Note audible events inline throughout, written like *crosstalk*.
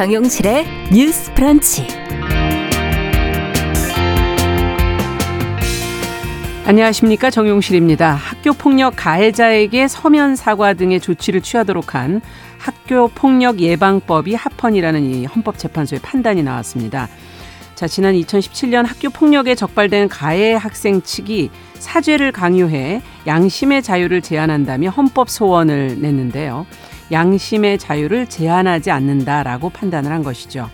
정용실의 뉴스 프런치. 안녕하십니까 정용실입니다. 학교 폭력 가해자에게 서면 사과 등의 조치를 취하도록 한 학교 폭력 예방법이 합헌이라는 이 헌법재판소의 판단이 나왔습니다. 자, 지난 2017년 학교 폭력에 적발된 가해 학생 측이 사죄를 강요해 양심의 자유를 제한한다며 헌법 소원을 냈는데요. 양심의 자유를 제한하지 않는다라고 판단을 한 것이죠.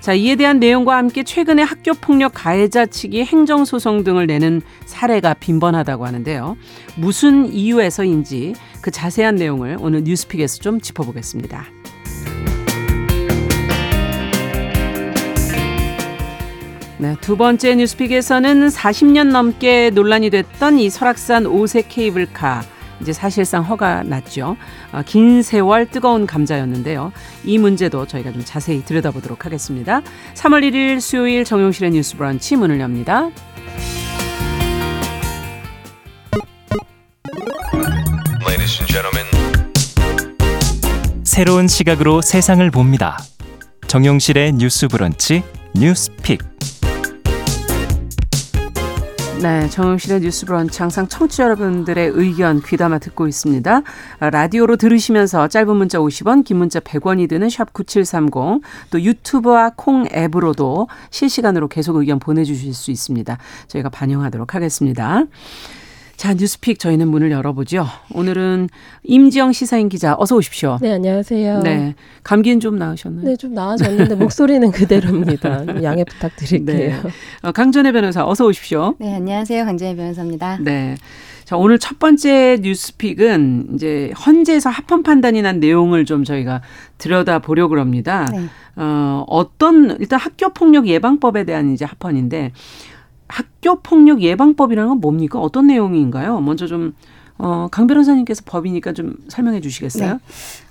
자, 이에 대한 내용과 함께 최근에 학교 폭력 가해자 측이 행정 소송 등을 내는 사례가 빈번하다고 하는데요. 무슨 이유에서인지 그 자세한 내용을 오늘 뉴스픽에서 좀 짚어보겠습니다. 네, 두 번째 뉴스픽에서는 40년 넘게 논란이 됐던 이 설악산 오색 케이블카 이제 사실상 허가 났죠. 어, 긴 세월 뜨거운 감자였는데요. 이 문제도 저희가 좀 자세히 들여다보도록 하겠습니다. 3월 1일 수요일 정용실의 뉴스 브런치 문을 엽니다. 새로운 시각으로 세상을 봅니다. 정용실의 뉴스 브런치 뉴스 픽. 네, 정영실의 뉴스 브런치 항상 청취자 여러분들의 의견 귀담아 듣고 있습니다. 라디오로 들으시면서 짧은 문자 50원, 긴 문자 100원이 드는 샵 9730, 또 유튜브와 콩 앱으로도 실시간으로 계속 의견 보내주실 수 있습니다. 저희가 반영하도록 하겠습니다. 자, 뉴스픽 저희는 문을 열어보죠. 오늘은 임지영 시사인 기자 어서 오십시오. 네, 안녕하세요. 네. 감기는 좀 나으셨나요? 네, 좀 나아졌는데 목소리는 그대로입니다. *laughs* 양해 부탁드릴게요. 네. 어, 강전혜 변호사 어서 오십시오. 네, 안녕하세요. 강전혜 변호사입니다. 네. 자, 오늘 첫 번째 뉴스픽은 이제 헌재에서 합헌 판단이 난 내용을 좀 저희가 들여다 보려고 합니다. 네. 어, 어떤 일단 학교 폭력 예방법에 대한 이제 합헌인데 학교 폭력 예방법이라는 건 뭡니까? 어떤 내용인가요? 먼저 좀 어, 강 변호사님께서 법이니까 좀 설명해 주시겠어요? 네.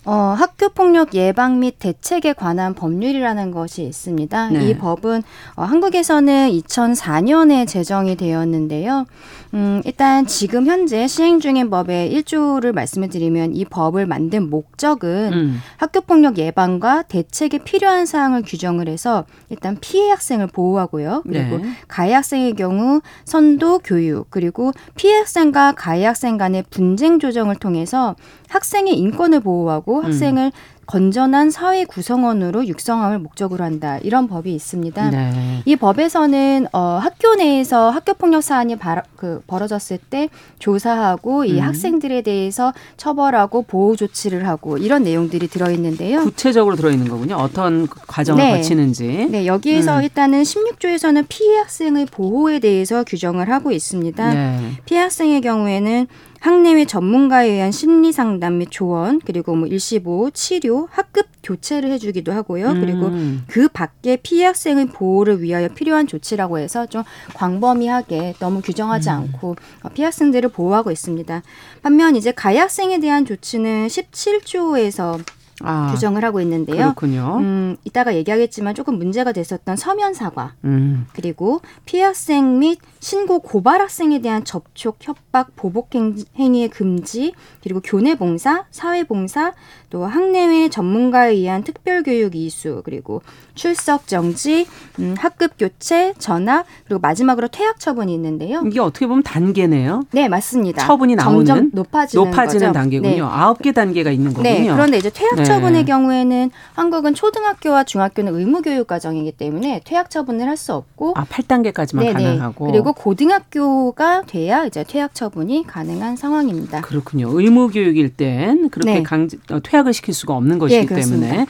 어, 학교 폭력 예방 및 대책에 관한 법률이라는 것이 있습니다. 네. 이 법은 어, 한국에서는 2004년에 제정이 되었는데요. 음, 일단 지금 현재 시행 중인 법의 1조를 말씀을 드리면 이 법을 만든 목적은 음. 학교 폭력 예방과 대책에 필요한 사항을 규정을 해서 일단 피해 학생을 보호하고요. 그리고 네. 가해 학생의 경우 선도 교육 그리고 피해 학생과 가해 학생 간의 분쟁 조정을 통해서 학생의 인권을 보호하고 음. 학생을 음. 건전한 사회 구성원으로 육성함을 목적으로 한다. 이런 법이 있습니다. 네. 이 법에서는 어, 학교 내에서 학교 폭력 사안이 바, 그, 벌어졌을 때 조사하고 이 음. 학생들에 대해서 처벌하고 보호 조치를 하고 이런 내용들이 들어 있는데요. 구체적으로 들어 있는 거군요. 어떤 과정을 네. 거치는지. 네, 여기에서 음. 일단은 16조에서는 피해 학생의 보호에 대해서 규정을 하고 있습니다. 네. 피해 학생의 경우에는 학내외 전문가에 의한 심리 상담 및 조언 그리고 뭐 일시보호, 치료, 학급 교체를 해주기도 하고요. 음. 그리고 그 밖에 피해 학생의 보호를 위하여 필요한 조치라고 해서 좀 광범위하게 너무 규정하지 음. 않고 어, 피해 학생들을 보호하고 있습니다. 반면 이제 가해 학생에 대한 조치는 17조에서 아, 규정을 하고 있는데요. 그렇군요. 음, 이따가 얘기하겠지만 조금 문제가 됐었던 서면 사과, 음. 그리고 피해 학생 및 신고 고발 학생에 대한 접촉, 협박, 보복 행위의 금지, 그리고 교내 봉사, 사회 봉사, 또 학내외 전문가에 의한 특별 교육 이수, 그리고 출석 정지, 음, 학급 교체, 전학, 그리고 마지막으로 퇴학 처분이 있는데요. 이게 어떻게 보면 단계네요. 네, 맞습니다. 처분이 나오는 점점 높아지는, 높아지는 단계군요. 아홉 네. 개 단계가 있는 거군요. 네, 그런데 이제 퇴학 처분의 네. 경우에는 한국은 초등학교와 중학교는 의무 교육 과정이기 때문에 퇴학 처분을 할 수 없고 아, 8단계까지만 네네. 가능하고 그리고 고등학교가 돼야 이제 퇴학 처분이 가능한 상황입니다. 그렇군요. 의무 교육일 땐 그렇게 네. 강제 어, 퇴학을 시킬 수가 없는 것이기 네, 때문에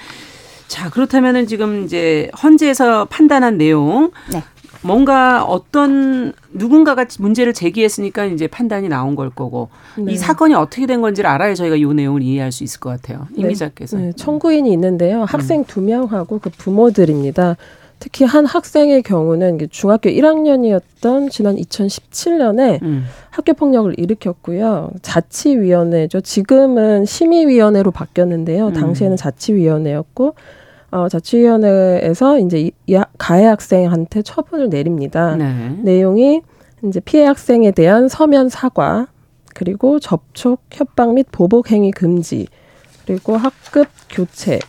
자, 그렇다면은 지금 이제 헌재에서 판단한 내용 네. 뭔가 어떤 누군가가 문제를 제기했으니까 이제 판단이 나온 걸 거고 네. 이 사건이 어떻게 된 건지를 알아야 저희가 이 내용을 이해할 수 있을 것 같아요. 임 네. 기자께서. 네. 청구인이 있는데요. 학생 음. 두 명하고 그 부모들입니다. 특히 한 학생의 경우는 중학교 1학년이었던 지난 2017년에 음. 학교 폭력을 일으켰고요. 자치위원회죠. 지금은 심의위원회로 바뀌었는데요. 음. 당시에는 자치위원회였고 어, 자치위원회에서 이제 이, 이 가해 학생한테 처분을 내립니다. 네. 내용이 이제 피해 학생에 대한 서면 사과, 그리고 접촉, 협박 및 보복 행위 금지, 그리고 학급 교체,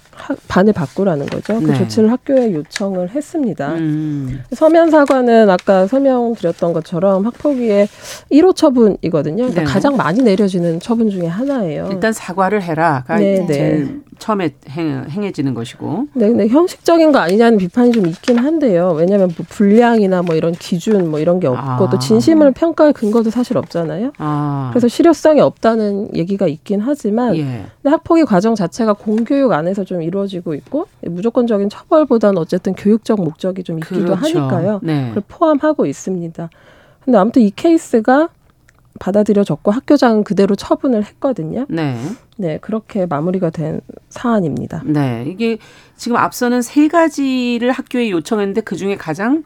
반을 바꾸라는 거죠. 그 네. 조치를 학교에 요청을 했습니다. 음. 서면 사과는 아까 설명드렸던 것처럼 학폭위의 1호 처분이거든요. 그러니까 네. 가장 많이 내려지는 처분 중에 하나예요. 일단 사과를 해라가 네, 제일 처음에 행, 행해지는 것이고. 네, 근데 형식적인 거 아니냐는 비판이 좀 있긴 한데요. 왜냐하면 뭐 분량이나 뭐 이런 기준 뭐 이런 게 없고 아. 또 진심을 평가할 근거도 사실 없잖아요. 아. 그래서 실효성이 없다는 얘기가 있긴 하지만 예. 근데 학폭위 과정 자체가 공교육 안에서 좀 이루어지고 있고 무조건적인 처벌보다는 어쨌든 교육적 목적이 좀 있기도 그렇죠. 하니까요. 네. 그걸 포함하고 있습니다. 근데 아무튼 이 케이스가 받아들여졌고 학교장은 그대로 처분을 했거든요. 네. 네, 그렇게 마무리가 된 사안입니다. 네. 이게 지금 앞서는 세 가지를 학교에 요청했는데 그 중에 가장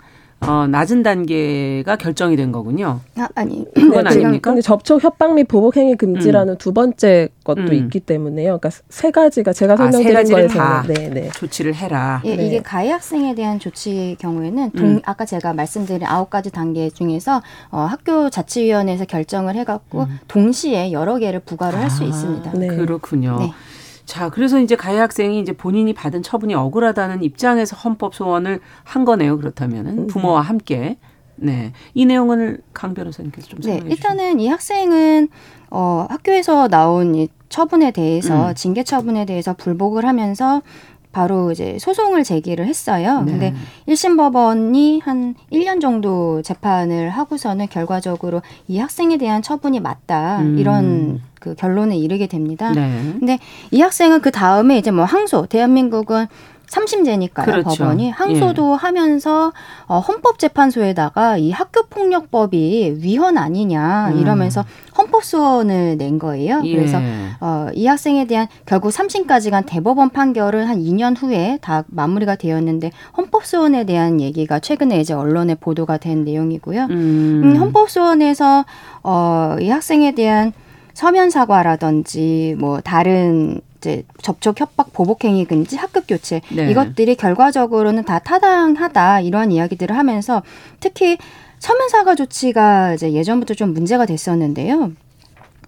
어, 낮은 단계가 결정이 된 거군요. 아, 아니. 그건 네, 아닙니까? 근데 접촉 협박 및 보복 행위 금지라는 두 번째 것도 음. 있기 때문에요. 그러니까 세 가지가 제가 아, 세 설명드린 다. 거에서는 네, 네. 조치를 해라. 예, 네. 이게 가해 학생에 대한 조치의 경우에는 동, 음. 아까 제가 말씀드린 아홉 가지 단계 중에서 어, 학교 자치위원회에서 결정을 해갖고 동시에 여러 개를 부과를 할수 음. 아, 있습니다. 네. 그렇군요. 네. 자, 그래서 이제 가해 학생이 이제 본인이 받은 처분이 억울하다는 입장에서 헌법 소원을 한 거네요. 그렇다면은 음. 부모와 함께. 네. 이 내용을 강 변호사님께서 좀 네, 설명해 주시죠. 일단은 이 학생은 어, 학교에서 나온 이 처분에 대해서 음. 징계 처분에 대해서 불복을 하면서 바로 이제 소송을 제기를 했어요. 네. 근데 1심 법원이 한 1년 정도 재판을 하고서는 결과적으로 이 학생에 대한 처분이 맞다. 음. 이런 그 결론에 이르게 됩니다. 네. 근데 이 학생은 그 다음에 이제 뭐 항소, 대한민국은 삼심제니까요 그렇죠. 법원이 항소도 하면서 어, 헌법재판소에다가 이 학교폭력법이 위헌 아니냐 음. 이러면서 헌법소원을 낸 거예요. 예. 그래서 어, 이 학생에 대한 결국 삼심까지 간 대법원 판결은 한 2년 후에 다 마무리가 되었는데 헌법소원에 대한 얘기가 최근에 이제 언론에 보도가 된 내용이고요. 음. 음, 헌법소원에서 어, 이 학생에 대한 서면 사과라든지 뭐 다른 이제 접촉 협박 보복 행위 금지 학급 교체 네. 이것들이 결과적으로는 다 타당하다 이런 이야기들을 하면서 특히 서면 사과 조치가 이제 예전부터 좀 문제가 됐었는데요.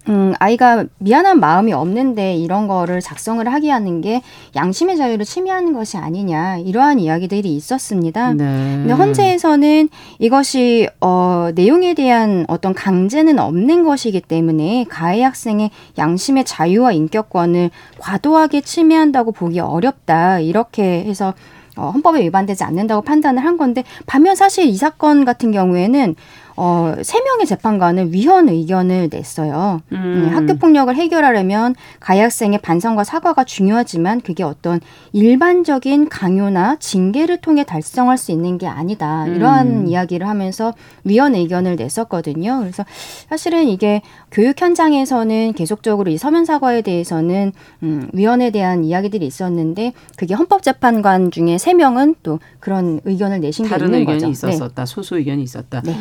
음, 아이가 미안한 마음이 없는데 이런 거를 작성을 하게 하는 게 양심의 자유를 침해하는 것이 아니냐 이러한 이야기들이 있었습니다. 네. 근데 헌재에서는 이것이 어, 내용에 대한 어떤 강제는 없는 것이기 때문에 가해 학생의 양심의 자유와 인격권을 과도하게 침해한다고 보기 어렵다 이렇게 해서 어, 헌법에 위반되지 않는다고 판단을 한 건데 반면 사실 이 사건 같은 경우에는 어, 세 명의 재판관은 위헌 의견을 냈어요. 음, 학교 폭력을 해결하려면 가해 학생의 반성과 사과가 중요하지만 그게 어떤 일반적인 강요나 징계를 통해 달성할 수 있는 게 아니다. 이러한 음. 이야기를 하면서 위헌 의견을 냈었거든요. 그래서 사실은 이게 교육 현장에서는 계속적으로 이 서면 사과에 대해서는 음, 위헌에 대한 이야기들이 있었는데 그게 헌법재판관 중에 세 명은 또 그런 의견을 내신 게 다른 있는 의견이 거죠. 있었었다. 소수 의견이 있었다. 네.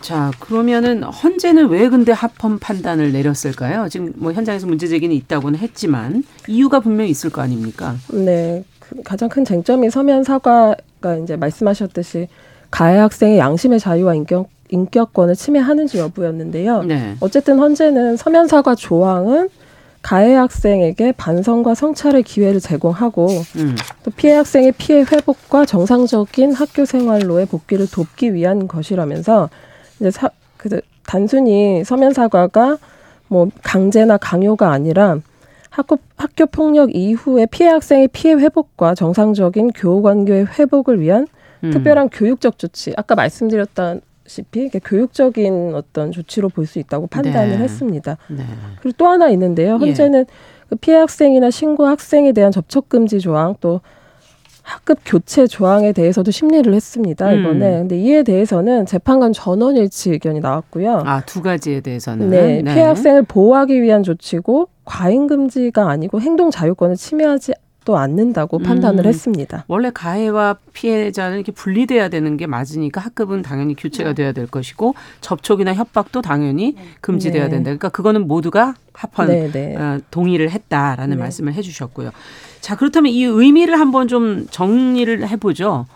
자, 그러면은 헌재는 왜 근데 합헌 판단을 내렸을까요? 지금 뭐 현장에서 문제 제기는 있다고는 했지만 이유가 분명히 있을 거 아닙니까? 네, 그 가장 큰 쟁점이 서면 사과가 이제 말씀하셨듯이 가해 학생의 양심의 자유와 인격 인격권을 침해하는지 여부였는데요. 네. 어쨌든 헌재는 서면 사과 조항은 가해 학생에게 반성과 성찰의 기회를 제공하고 음. 또 피해 학생의 피해 회복과 정상적인 학교 생활로의 복귀를 돕기 위한 것이라면서 이제 사, 그 단순히 서면 사과가 뭐 강제나 강요가 아니라 학교 학교 폭력 이후에 피해 학생의 피해 회복과 정상적인 교우 관계의 회복을 위한 음. 특별한 교육적 조치. 아까 말씀드렸다 시피 교육적인 어떤 조치로 볼 수 있다고 판단을 네. 했습니다. 네. 그리고 또 하나 있는데요. 예. 현재는 그 피해 학생이나 신고 학생에 대한 접촉 금지 조항 또 학급 교체 조항에 대해서도 심리를 했습니다. 음. 이번에. 근데 이에 대해서는 재판관 전원 일치 의견이 나왔고요. 아, 두 가지에 대해서는 네, 피해 학생을 보호하기 위한 조치고 과잉 금지가 아니고 행동 자유권을 침해하지 또 않는다고 판단을 음. 했습니다. 원래 가해와 피해자는 이렇게 분리돼야 되는 게 맞으니까 학급은 당연히 교체가 돼야 될 것이고 접촉이나 협박도 당연히 금지돼야 네. 된다. 그러니까 그거는 모두가 합헌 네, 네. 어, 동의를 했다라는 네. 말씀을 해주셨고요. 자 그렇다면 이 의미를 한번 좀 정리를 해보죠.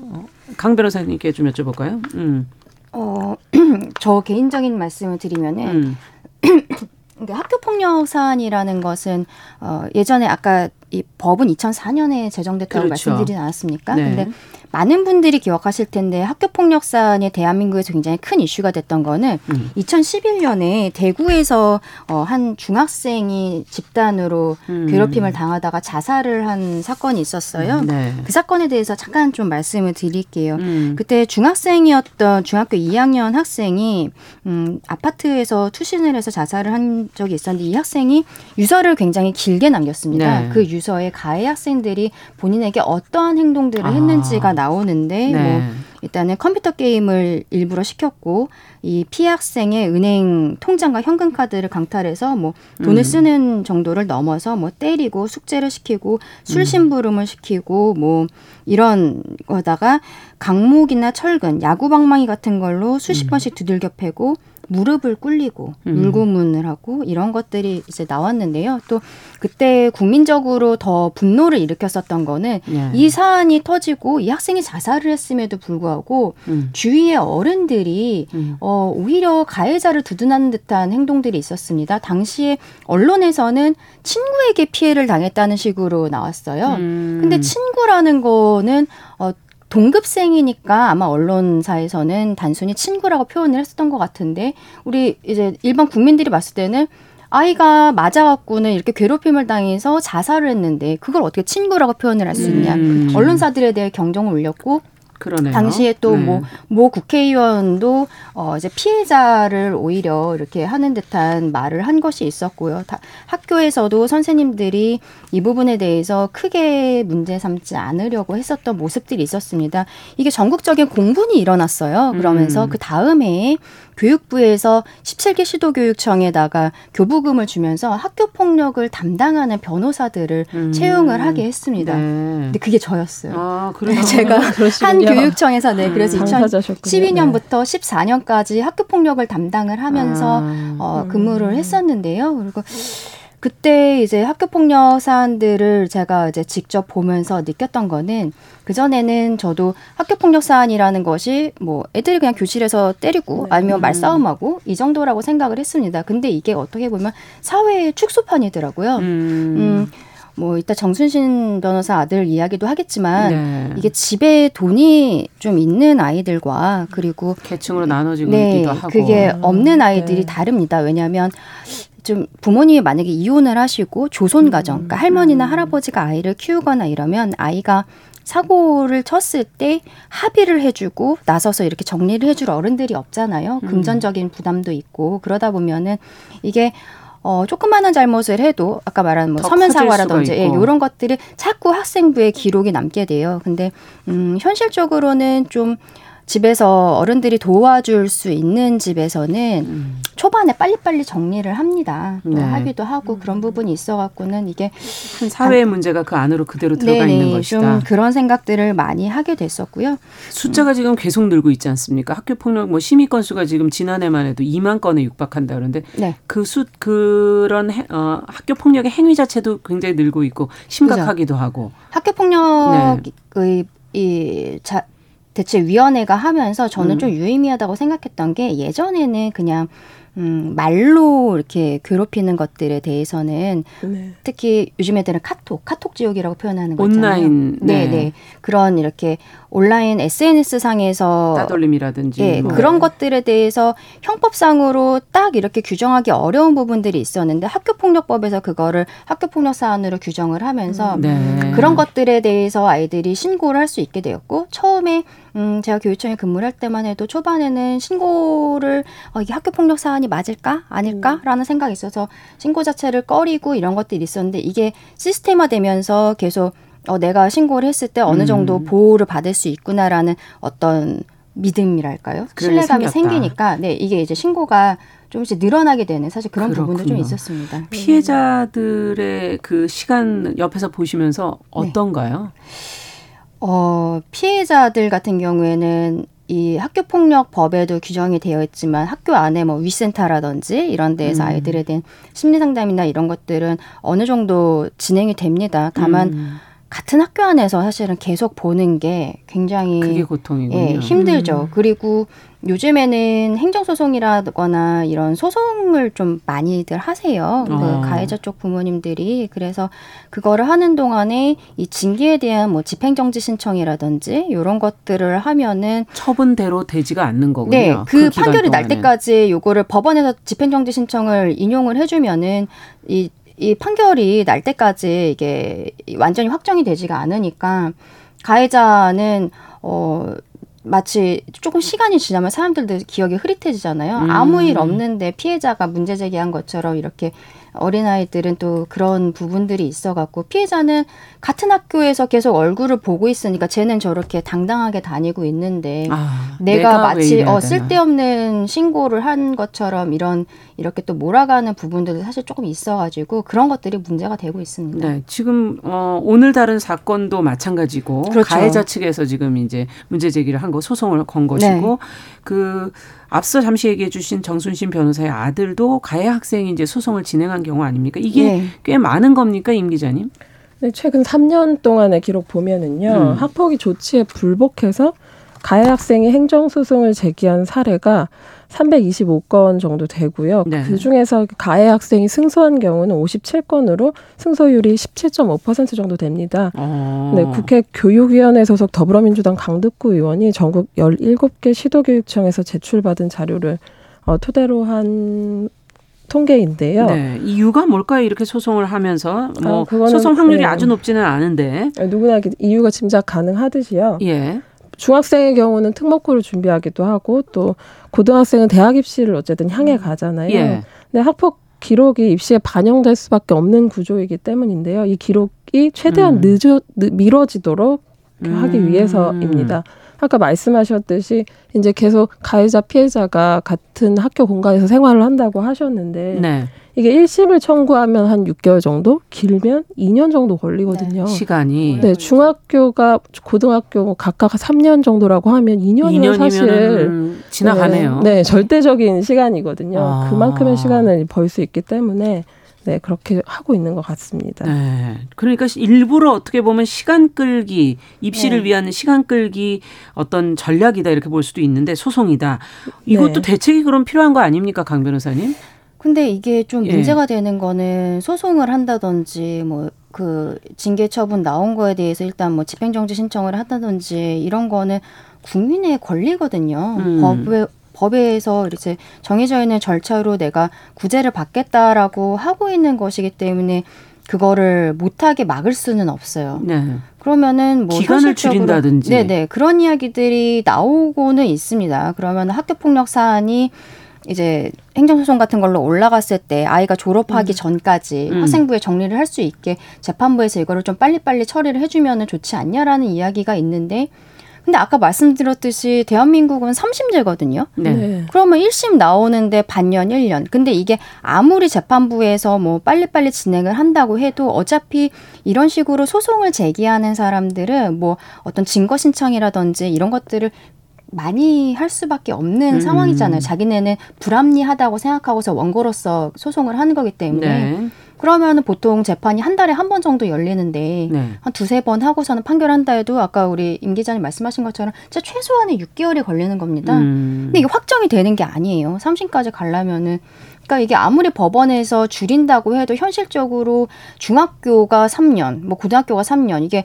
어, 강 변호사님께 좀 여쭤볼까요? 음, 어, *clears throat* 저 개인적인 말씀을 드리면은 음, *clears throat* 학교 폭력 사안이라는 것은 어, 예전에 아까 이 법은 2004년에 제정됐다고 그렇죠. 말씀드리지 않았습니까? 네. 근데 많은 분들이 기억하실 텐데 학교 폭력 사안이 대한민국에서 굉장히 큰 이슈가 됐던 거는 음. 2011년에 대구에서 어, 한 중학생이 집단으로 음. 괴롭힘을 당하다가 자살을 한 사건이 있었어요. 네. 그 사건에 대해서 잠깐 좀 말씀을 드릴게요. 음. 그때 중학생이었던 중학교 2학년 학생이 음, 아파트에서 투신을 해서 자살을 한 적이 있었는데 이 학생이 유서를 굉장히 길게 남겼습니다. 네. 그 유서에 가해 학생들이 본인에게 어떠한 행동들을 아. 했는지가 나오는데 뭐 네. 일단은 컴퓨터 게임을 일부러 시켰고 이 피해 학생의 은행 통장과 현금 카드를 강탈해서 뭐 돈을 음. 쓰는 정도를 넘어서 뭐 때리고 숙제를 시키고 술 심부름을 시키고 뭐 이런 거다가 강목이나 철근, 야구 방망이 같은 걸로 수십 음. 번씩 두들겨 패고 무릎을 꿇리고 음. 물고문을 하고 이런 것들이 이제 나왔는데요. 또 그때 국민적으로 더 분노를 일으켰었던 거는 네. 이 사안이 터지고 이 학생이 자살을 했음에도 불구하고 음. 주위의 어른들이 음. 어, 오히려 가해자를 두둔하는 듯한 행동들이 있었습니다. 당시에 언론에서는 친구에게 피해를 당했다는 식으로 나왔어요. 음. 근데 친구라는 거는 어, 동급생이니까 아마 언론사에서는 단순히 친구라고 표현을 했었던 것 같은데 우리 이제 일반 국민들이 봤을 때는 아이가 맞아갖고는 이렇게 괴롭힘을 당해서 자살을 했는데 그걸 어떻게 친구라고 표현을 할 수 있냐. 음. 언론사들에 대해 경종을 울렸고 그러네요. 당시에 또 네. 뭐모 국회의원도 어 이제 피해자를 오히려 이렇게 하는 듯한 말을 한 것이 있었고요. 다, 학교에서도 선생님들이 이 부분에 대해서 크게 문제 삼지 않으려고 했었던 모습들이 있었습니다. 이게 전국적인 공분이 일어났어요. 그러면서 음. 그 다음에 교육부에서 17개 시도교육청에다가 교부금을 주면서 학교 폭력을 담당하는 변호사들을 음. 채용을 하게 했습니다. 네. 근데 그게 저였어요. 아, *laughs* 그래요. 제가 한 그러시군요. 교육청에서 네 그래서 음. 당사자셨군요. 2012년부터 14년까지 학교 폭력을 담당을 하면서 아. 어, 근무를 했었는데요. 그리고 그때 이제 학교 폭력 사안들을 제가 이제 직접 보면서 느꼈던 거는 그 전에는 저도 학교 폭력 사안이라는 것이 뭐 애들이 그냥 교실에서 때리고 아니면 말싸움하고 이 정도라고 생각을 했습니다. 근데 이게 어떻게 보면 사회의 축소판이더라고요. 음. 음, 뭐 이따 정순신 변호사 아들 이야기도 하겠지만 네. 이게 집에 돈이 좀 있는 아이들과 그리고 계층으로 나눠지고 네, 있기도 하고. 그게 없는 아이들이 네. 다릅니다. 왜냐하면 좀 부모님이 만약에 이혼을 하시고 조손 가정, 그러니까 할머니나 할아버지가 아이를 키우거나 이러면 아이가 사고를 쳤을 때 합의를 해주고 나서서 이렇게 정리를 해줄 어른들이 없잖아요. 음. 금전적인 부담도 있고 그러다 보면은 이게 어, 조그마한 잘못을 해도 아까 말한 뭐더 서면 사과라든지 예. 이런 것들이 자꾸 학생부에 기록이 남게 돼요. 근데 음, 현실적으로는 좀 집에서 어른들이 도와줄 수 있는 집에서는 음. 초반에 빨리빨리 정리를 합니다. 또 네. 하기도 하고 그런 부분이 있어갖고는 이게 큰 사회의 문제가 그 안으로 그대로 들어가 있는 것이다. 좀 그런 생각들을 많이 하게 됐었고요. 숫자가 지금 계속 늘고 있지 않습니까? 학교 폭력 뭐 심의 건수가 지금 지난해만 해도 2만 건에 육박한다 그러는데 네. 그수 그런 해- 어, 학교 폭력의 행위 자체도 굉장히 늘고 있고 심각하기도 하고. 학교 폭력의 이 자, 대체 위원회가 하면서 저는 음. 좀 유의미하다고 생각했던 게 예전에는 그냥 음, 말로 이렇게 괴롭히는 것들에 대해서는 네. 특히 요즘 애들은 카톡, 카톡 지옥이라고 표현하는 거 있잖아요. 온라인, 네, 네. 네. 그런 이렇게 온라인 SNS 상에서 따돌림이라든지 예, 뭐. 그런 것들에 대해서 형법상으로 딱 이렇게 규정하기 어려운 부분들이 있었는데 학교 폭력법에서 그거를 학교 폭력 사안으로 규정을 하면서 네. 그런 것들에 대해서 아이들이 신고를 할 수 있게 되었고 처음에 음 제가 교육청에 근무를 할 때만 해도 초반에는 신고를 어, 이게 학교 폭력 사안이 맞을까 아닐까라는 생각이 있어서 신고 자체를 꺼리고 이런 것들이 있었는데 이게 시스템화되면서 계속 어, 내가 신고를 했을 때 어느 정도 음. 보호를 받을 수 있구나라는 어떤 믿음이랄까요? 신뢰감이 생겼다. 생기니까 네 이게 이제 신고가 조금씩 늘어나게 되는 사실 그런 부분도 좀 그렇군요. 있었습니다. 피해자들의 그 시간 옆에서 보시면서 어떤가요? 어, 피해자들 같은 경우에는 이 학교 폭력 법에도 규정이 되어 있지만 학교 안에 뭐 위센터라든지 이런 데에서 음. 아이들에 대한 심리 상담이나 이런 것들은 어느 정도 진행이 됩니다. 다만 음. 같은 학교 안에서 사실은 계속 보는 게 굉장히 그게 고통이군요. 예, 힘들죠. 음. 그리고 요즘에는 행정소송이라거나 이런 소송을 좀 많이들 하세요. 그 어. 가해자 쪽 부모님들이. 그래서 그거를 하는 동안에 이 징계에 대한 뭐 집행정지 신청이라든지 이런 것들을 하면은 처분대로 되지가 않는 거군요. 네, 그, 기간 판결이 날. 때까지 요거를 법원에서 집행정지 신청을 인용을 해주면은 이, 이 판결이 날 때까지 이게 완전히 확정이 되지가 않으니까 가해자는 어 마치 조금 시간이 지나면 사람들도 기억이 흐릿해지잖아요. 음. 아무 일 없는데 피해자가 문제 제기한 것처럼 이렇게 어린아이들은 또 그런 부분들이 있어갖고 피해자는 같은 학교에서 계속 얼굴을 보고 있으니까 쟤는 저렇게 당당하게 다니고 있는데 아, 내가, 왜 마치 어. 쓸데없는 신고를 한 것처럼 이런 이렇게 또 몰아가는 부분들도 사실 조금 있어가지고 그런 것들이 문제가 되고 있습니다. 네, 지금 어, 오늘 다른 사건도 마찬가지고 그렇죠. 가해자 측에서 지금 이제 문제 제기를 한 거 소송을 건 것이고 네. 그 앞서 잠시 얘기해 주신 정순신 변호사의 아들도 가해 학생이 이제 소송을 진행한 경우 아닙니까? 이게 네. 꽤 많은 겁니까, 임 기자님? 네, 최근 3년 동안의 기록 보면은요, 음. 학폭위 조치에 불복해서 가해 학생이 행정소송을 제기한 사례가 325건 정도 되고요. 네. 그 중에서 가해 학생이 승소한 경우는 57건으로 승소율이 17.5% 정도 됩니다. 어. 네, 국회 교육위원회 소속 더불어민주당 강득구 의원이 전국 17개 시도교육청에서 제출받은 자료를 어, 토대로 한 통계인데요. 네, 이유가 뭘까요? 이렇게 소송을 하면서 뭐 아, 그거는, 소송 확률이 네. 아주 높지는 않은데 누구나 이유가 짐작 가능하듯이요. 예. 중학생의 경우는 특목고를 준비하기도 하고 또 고등학생은 대학 입시를 어쨌든 향해 가잖아요. 예. 근데 학폭 기록이 입시에 반영될 수밖에 없는 구조이기 때문인데요. 이 기록이 최대한 음. 늦어 늦- 미뤄지도록 하기 음. 위해서입니다. 아까 말씀하셨듯이 이제 계속 가해자 피해자가 같은 학교 공간에서 생활을 한다고 하셨는데 네. 이게 1심을 청구하면 한 6개월 정도, 길면 2년 정도 걸리거든요. 시간이 네, 중학교가 고등학교 뭐 각각 3년 정도라고 하면 2년이면 사실 2년이면 지나가네요. 네, 네, 절대적인 시간이거든요. 아. 그만큼의 시간을 벌 수 있기 때문에 네, 그렇게 하고 있는 것 같습니다. 네. 그러니까 일부러 어떻게 보면 시간 끌기, 입시를 네. 위한 시간 끌기 어떤 전략이다 이렇게 볼 수도 있는데 소송이다. 이것도 네. 대책이 그럼 필요한 거 아닙니까, 강 변호사님? 근데 이게 좀 예. 문제가 되는 거는 소송을 한다든지 뭐 그 징계 처분 나온 거에 대해서 일단 뭐 집행정지 신청을 한다든지 이런 거는 국민의 권리거든요. 음. 법에 법에서 이제 정해져 있는 절차로 내가 구제를 받겠다라고 하고 있는 것이기 때문에 그거를 못하게 막을 수는 없어요. 네. 그러면은 뭐 기간을 줄인다든지. 네네 그런 이야기들이 나오고는 있습니다. 그러면 학교 폭력 사안이 이제 행정소송 같은 걸로 올라갔을 때 아이가 졸업하기 전까지 음. 학생부에 정리를 할 수 있게 재판부에서 이거를 좀 빨리빨리 처리를 해주면은 좋지 않냐라는 이야기가 있는데 근데 아까 말씀드렸듯이 대한민국은 삼심제거든요. 네. 그러면 1심 나오는데 반년, 1년. 근데 이게 아무리 재판부에서 뭐 빨리빨리 진행을 한다고 해도 어차피 이런 식으로 소송을 제기하는 사람들은 뭐 어떤 증거 신청이라든지 이런 것들을 많이 할 수밖에 없는 음. 상황이잖아요. 자기네는 불합리하다고 생각하고서 원고로서 소송을 하는 거기 때문에. 네. 그러면은 보통 재판이 한 달에 한 번 정도 열리는데 네. 한 두세 번 하고서는 판결한다 해도 아까 우리 임 기자님 말씀하신 것처럼 진짜 최소한의 6개월이 걸리는 겁니다. 음. 근데 이게 확정이 되는 게 아니에요. 3심까지 가려면은 그러니까 이게 아무리 법원에서 줄인다고 해도 현실적으로 중학교가 3년, 뭐 고등학교가 3년 이게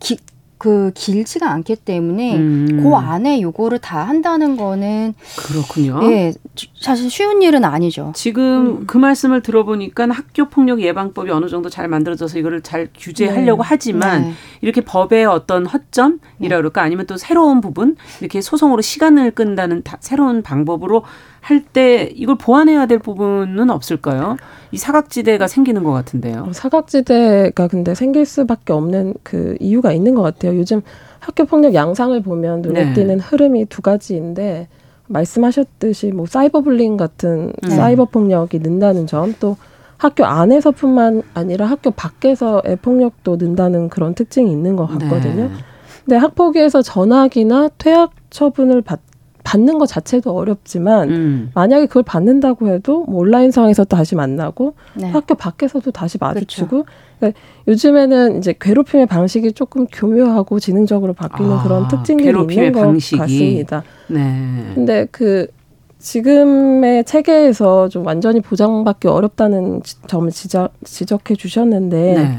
기, 그 길지가 않기 때문에 음. 그 안에 요거를 다 한다는 거는 그렇군요. 예, 사실 쉬운 일은 아니죠. 지금 그 말씀을 들어보니까 학교 폭력 예방법이 어느 정도 잘 만들어져서 이거를 잘 규제하려고 네. 하지만 네. 이렇게 법의 어떤 허점이라 그럴까 아니면 또 새로운 부분 이렇게 소송으로 시간을 끈다는 다- 새로운 방법으로 할 때 이걸 보완해야 될 부분은 없을까요? 이 사각지대가 생기는 것 같은데요. 어, 사각지대가 근데 생길 수밖에 없는 그 이유가 있는 것 같아요. 요즘 학교 폭력 양상을 보면 눈에 네. 띄는 흐름이 두 가지인데 말씀하셨듯이 뭐 사이버블링 같은 음. 사이버 폭력이 는다는 점 또 학교 안에서뿐만 아니라 학교 밖에서의 폭력도 는다는 그런 특징이 있는 것 같거든요. 네. 근데 학폭위에서 전학이나 퇴학 처분을 받, 받는 것 자체도 어렵지만 음. 만약에 그걸 받는다고 해도 뭐 온라인상에서 다시 만나고 네. 학교 밖에서도 다시 마주치고 그렇죠. 그러니까 요즘에는 이제 괴롭힘의 방식이 조금 교묘하고 지능적으로 바뀌는 아, 그런 특징들이 있는 것 방식이. 같습니다. 네. 근데 그 지금의 체계에서 좀 완전히 보장받기 어렵다는 점을 지적, 지적해 주셨는데 네.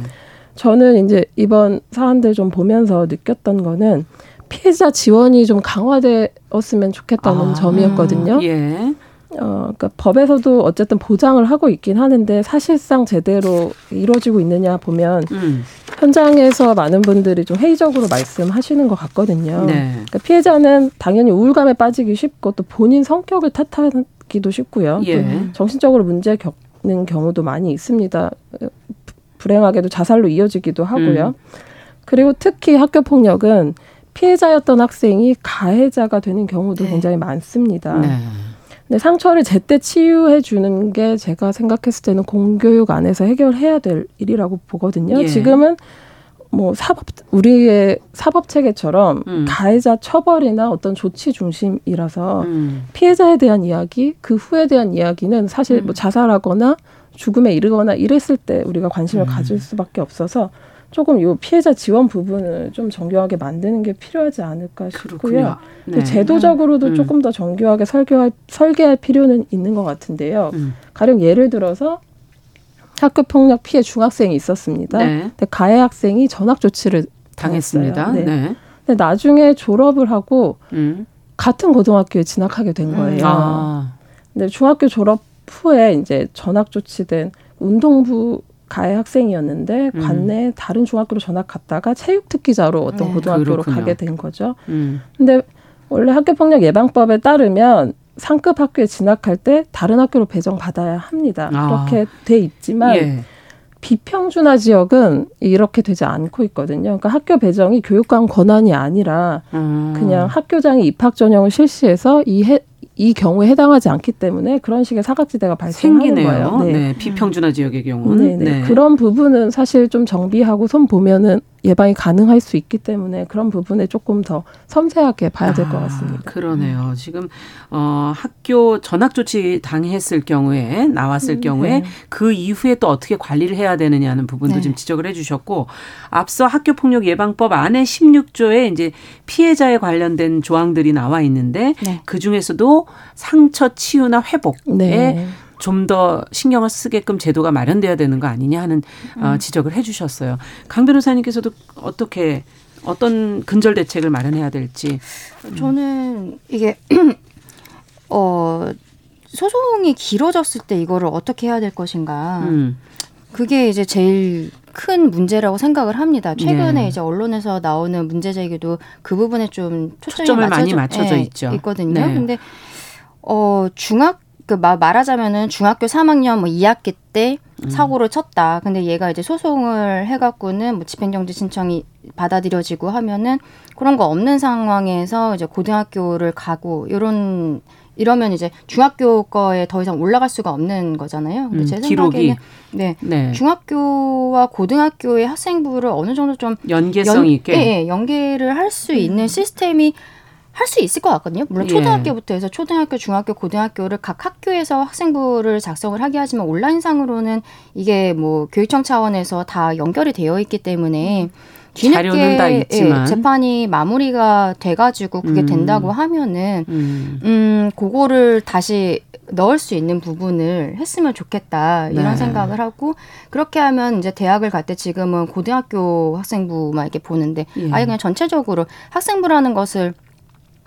저는 이제 이번 사안들 좀 보면서 느꼈던 거는 피해자 지원이 좀 강화되었으면 좋겠다는 아, 점이었거든요. 예. 어, 그러니까 법에서도 어쨌든 보장을 하고 있긴 하는데 사실상 제대로 이루어지고 있느냐 보면 음. 현장에서 많은 분들이 좀 회의적으로 말씀하시는 것 같거든요. 네. 그러니까 피해자는 당연히 우울감에 빠지기 쉽고 또 본인 성격을 탓하기도 쉽고요. 예. 또 정신적으로 문제 겪는 경우도 많이 있습니다. 불행하게도 자살로 이어지기도 하고요. 음. 그리고 특히 학교 폭력은 피해자였던 학생이 가해자가 되는 경우도 네. 굉장히 많습니다. 네. 근데 상처를 제때 치유해 주는 게 제가 생각했을 때는 공교육 안에서 해결해야 될 일이라고 보거든요. 예. 지금은 뭐 사법 우리의 사법 체계처럼 음. 가해자 처벌이나 어떤 조치 중심이라서 음. 피해자에 대한 이야기, 그 후에 대한 이야기는 사실 음. 뭐 자살하거나 죽음에 이르거나 이랬을 때 우리가 관심을 음. 가질 수밖에 없어서 조금 요 피해자 지원 부분을 좀 정교하게 만드는 게 필요하지 않을까 싶고요. 네. 제도적으로도 음. 조금 더 정교하게 설계할, 설계할 필요는 있는 것 같은데요. 음. 가령 예를 들어서 학교 폭력 피해 중학생이 있었습니다. 네. 근데 가해 학생이 전학 조치를 당했습니다. 네. 네. 근데 나중에 졸업을 하고 음. 같은 고등학교에 진학하게 된 음. 거예요. 아. 근데 중학교 졸업 후에 이제 전학 조치된 운동부 가해 학생이었는데 음. 관내 다른 중학교로 전학 갔다가 체육 특기자로 어떤 네. 고등학교로 그렇군요. 가게 된 거죠. 음. 근데 원래 학교 폭력 예방법에 따르면 상급 학교에 진학할 때 다른 학교로 배정받아야 합니다. 아. 그렇게 돼 있지만 예. 비평준화 지역은 이렇게 되지 않고 있거든요. 그러니까 학교 배정이 교육감 권한이 아니라 음. 그냥 학교장이 입학 전형을 실시해서 이 해, 이 경우에 해당하지 않기 때문에 그런 식의 사각지대가 발생하는 거예요. 네. 네. 비평준화 지역의 경우는 네, 네. 그런 부분은 사실 좀 정비하고 손 보면은 예방이 가능할 수 있기 때문에 그런 부분에 조금 더 섬세하게 봐야 될것 아, 같습니다. 그러네요. 지금 어, 학교 전학 조치 당했을 경우에 나왔을 음, 경우에 네. 그 이후에 또 어떻게 관리를 해야 되느냐는 부분도 네. 좀 지적을 해주셨고 앞서 학교 폭력 예방법 안에 16조에 이제 피해자에 관련된 조항들이 나와 있는데 네. 그 중에서도 상처 치유나 회복에 네. 좀 더 신경을 쓰게끔 제도가 마련돼야 되는 거 아니냐 하는 어, 음. 어, 지적을 해주셨어요. 강 변호사님께서도 어떻게 어떤 근절 대책을 마련해야 될지. 저는 이게 *clears throat* 어 소송이 길어졌을 때 이거를 어떻게 해야 될 것인가. 음. 그게 이제 제일 큰 문제라고 생각을 합니다. 최근에 네. 이제 언론에서 나오는 문제 제기도 그 부분에 좀 초점이 초점을 맞춰져, 많이 맞춰져 네, 있죠. 있거든요. 네. 근데 어 중학 그 말하자면은 중학교 3학년 뭐 2학기 때 음. 사고를 쳤다. 근데 얘가 이제 소송을 해갖고는 뭐 집행정지 신청이 받아들여지고 하면은 그런 거 없는 상황에서 이제 고등학교를 가고 이런 이러면 이제 중학교 거에 더 이상 올라갈 수가 없는 거잖아요. 근데 음, 제 생각에는 네, 네, 중학교와 고등학교의 학생부를 어느 정도 좀 연계성 연, 있게 예, 예, 연계를 할 수 있는 시스템이 할 수 있을 것 같거든요. 물론 예. 초등학교부터 해서 초등학교, 중학교, 고등학교를 각 학교에서 학생부를 작성을 하게 하지만 온라인상으로는 이게 뭐 교육청 차원에서 다 연결이 되어 있기 때문에 뒤늦게 예, 재판이 마무리가 돼가지고 그게 음. 된다고 하면은 음. 음 그거를 다시 넣을 수 있는 부분을 했으면 좋겠다 이런 네. 생각을 하고 그렇게 하면 이제 대학을 갈 때 지금은 고등학교 학생부만 이렇게 보는데 예. 아예 그냥 전체적으로 학생부라는 것을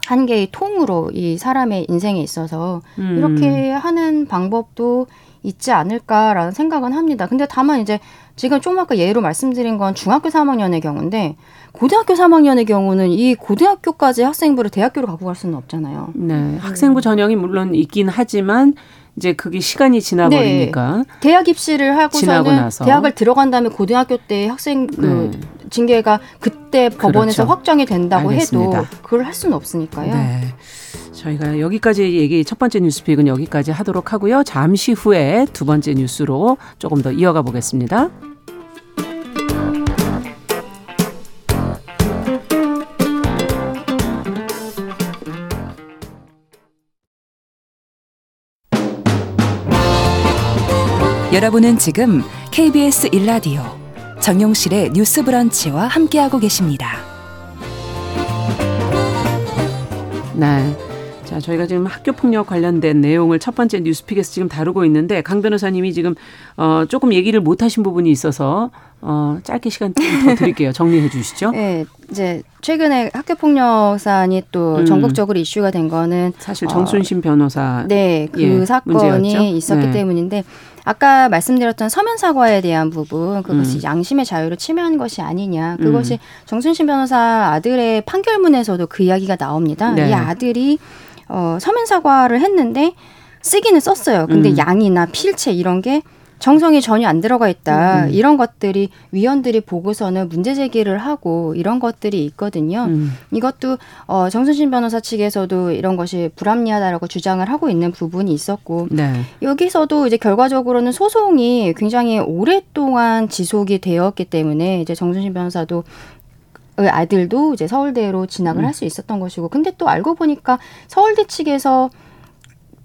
한 개의 통으로 이 사람의 인생에 있어서 음. 이렇게 하는 방법도 있지 않을까라는 생각은 합니다. 근데 다만 이제 지금 좀 아까 예로 말씀드린 건 중학교 3학년의 경우인데 고등학교 3학년의 경우는 이 고등학교까지 학생부를 대학교로 갖고 갈 수는 없잖아요. 네. 학생부 전형이 물론 있긴 하지만 이제 그게 시간이 지나버리니까 네. 대학 입시를 하고서는 대학을 들어간 다음에 고등학교 때 학생 그 네. 징계가 그때 법원에서 그렇죠. 확정이 된다고 알겠습니다. 해도 그걸 할 수는 없으니까요. 네. 저희가 여기까지 얘기 첫 번째 뉴스픽은 여기까지 하도록 하고요. 잠시 후에 두 번째 뉴스로 조금 더 이어가 보겠습니다. 여러분은 지금 KBS 일라디오 정용실의 뉴스 브런치와 함께하고 계십니다. 네. 자, 저희가 지금 학교 폭력 관련된 내용을 첫 번째 뉴스픽에서 지금 다루고 있는데 강 변호사님이 지금 어 조금 얘기를 못 하신 부분이 있어서 어 짧게 시간 좀더 드릴게요. 정리해 주시죠. *laughs* 네, 이제 최근에 학교 폭력 사안이 또 음. 전국적으로 이슈가 된 거는 사실 정순신 변호사 네, 그 예, 사건이 문제였죠? 있었기 네. 때문인데 아까 말씀드렸던 서면 사과에 대한 부분 그것이 음. 양심의 자유를 침해한 것이 아니냐 그것이 정순신 변호사 아들의 판결문에서도 그 이야기가 나옵니다. 네. 이 아들이 어, 서면 사과를 했는데 쓰기는 썼어요. 근데 음. 양이나 필체 이런 게 정성이 전혀 안 들어가 있다. 음. 이런 것들이 위원들이 보고서는 문제 제기를 하고 이런 것들이 있거든요. 음. 이것도 어, 정순신 변호사 측에서도 이런 것이 불합리하다라고 주장을 하고 있는 부분이 있었고 네. 여기서도 이제 결과적으로는 소송이 굉장히 오랫동안 지속이 되었기 때문에 이제 정순신 변호사도 의 아들도 이제 서울대로 진학을 음. 할수 있었던 것이고 근데 또 알고 보니까 서울대 측에서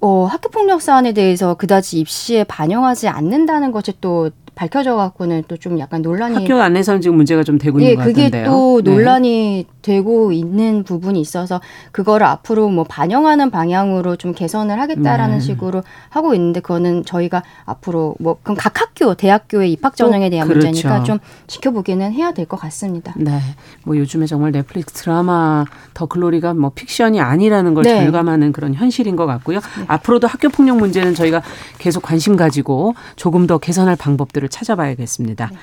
어, 학교폭력 사안에 대해서 그다지 입시에 반영하지 않는다는 것이 또 밝혀져 갖고는 또 좀 약간 논란이 학교 안에서는 지금 문제가 좀 되고 예, 있는 것 그게 같은데요. 또 네. 논란이 되고 있는 부분이 있어서 그거를 앞으로 뭐 반영하는 방향으로 좀 개선을 하겠다라는 네. 식으로 하고 있는데 그거는 저희가 앞으로 뭐 그럼 각 학교 대학교의 입학 전형에 대한 그렇죠. 문제니까 좀 지켜보기는 해야 될 것 같습니다. 네. 뭐 요즘에 정말 넷플릭스 드라마 더 글로리가 뭐 픽션이 아니라는 걸 네. 절감하는 그런 현실인 것 같고요. 앞으로도 학교 폭력 문제는 저희가 계속 관심 가지고 조금 더 개선할 방법들 을 찾아봐야겠습니다. 네.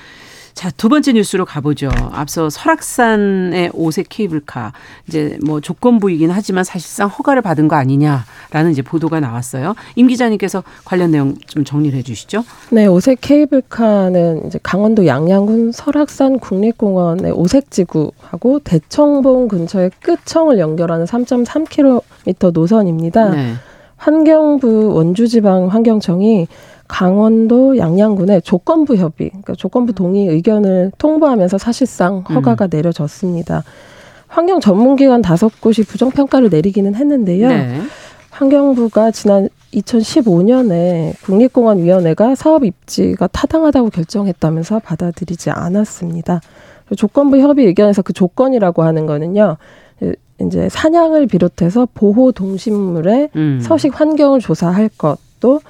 자, 두 번째 뉴스로 가보죠. 앞서 설악산의 오색 케이블카 이제 뭐 조건부이긴 하지만 사실상 허가를 받은 거 아니냐라는 이제 보도가 나왔어요. 임 기자님께서 관련 내용 좀 정리를 해 주시죠. 네, 오색 케이블카는 이제 강원도 양양군 설악산 국립공원의 오색 지구하고 대청봉 근처의 끝청을 연결하는 3.3km 노선입니다. 네. 환경부 원주지방 환경청이 강원도 양양군의 조건부 협의, 그러니까 조건부 동의 의견을 통보하면서 사실상 허가가 내려졌습니다. 환경 전문기관 다섯 곳이 부정평가를 내리기는 했는데요. 네. 환경부가 지난 2015년에 국립공원위원회가 사업 입지가 타당하다고 결정했다면서 받아들이지 않았습니다. 조건부 협의 의견에서 그 조건이라고 하는 거는요. 이제 사냥을 비롯해서 보호 동식물의 음. 서식 환경을 조사할 것도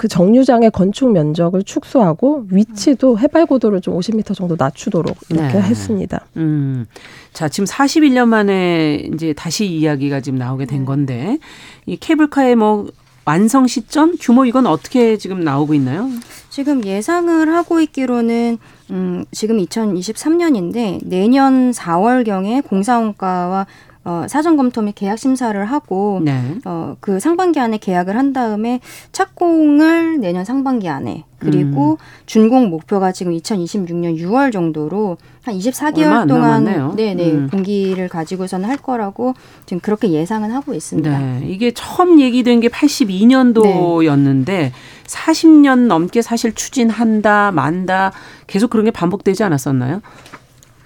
그 정류장의 건축 면적을 축소하고 위치도 해발 고도를 좀 50m 정도 낮추도록 이렇게 네. 했습니다. 음. 자, 지금 41년 만에 이제 다시 이야기가 지금 나오게 된 건데 이 케이블카의 뭐 완성 시점 규모 이건 어떻게 지금 나오고 있나요? 지금 예상을 하고 있기로는 음, 지금 2023년인데 내년 4월경에 공사원가와 어, 사전 검토 및 계약 심사를 하고 네. 어, 그 상반기 안에 계약을 한 다음에 착공을 내년 상반기 안에 그리고 준공 목표가 지금 2026년 6월 정도로 한 얼마 24개월 안 동안. 네네 음. 공기를 가지고서는 할 거라고 지금 그렇게 예상은 하고 있습니다. 네. 이게 처음 얘기된 게 82년도였는데 40년 넘게 사실 추진한다, 만다 계속 그런 게 반복되지 않았었나요?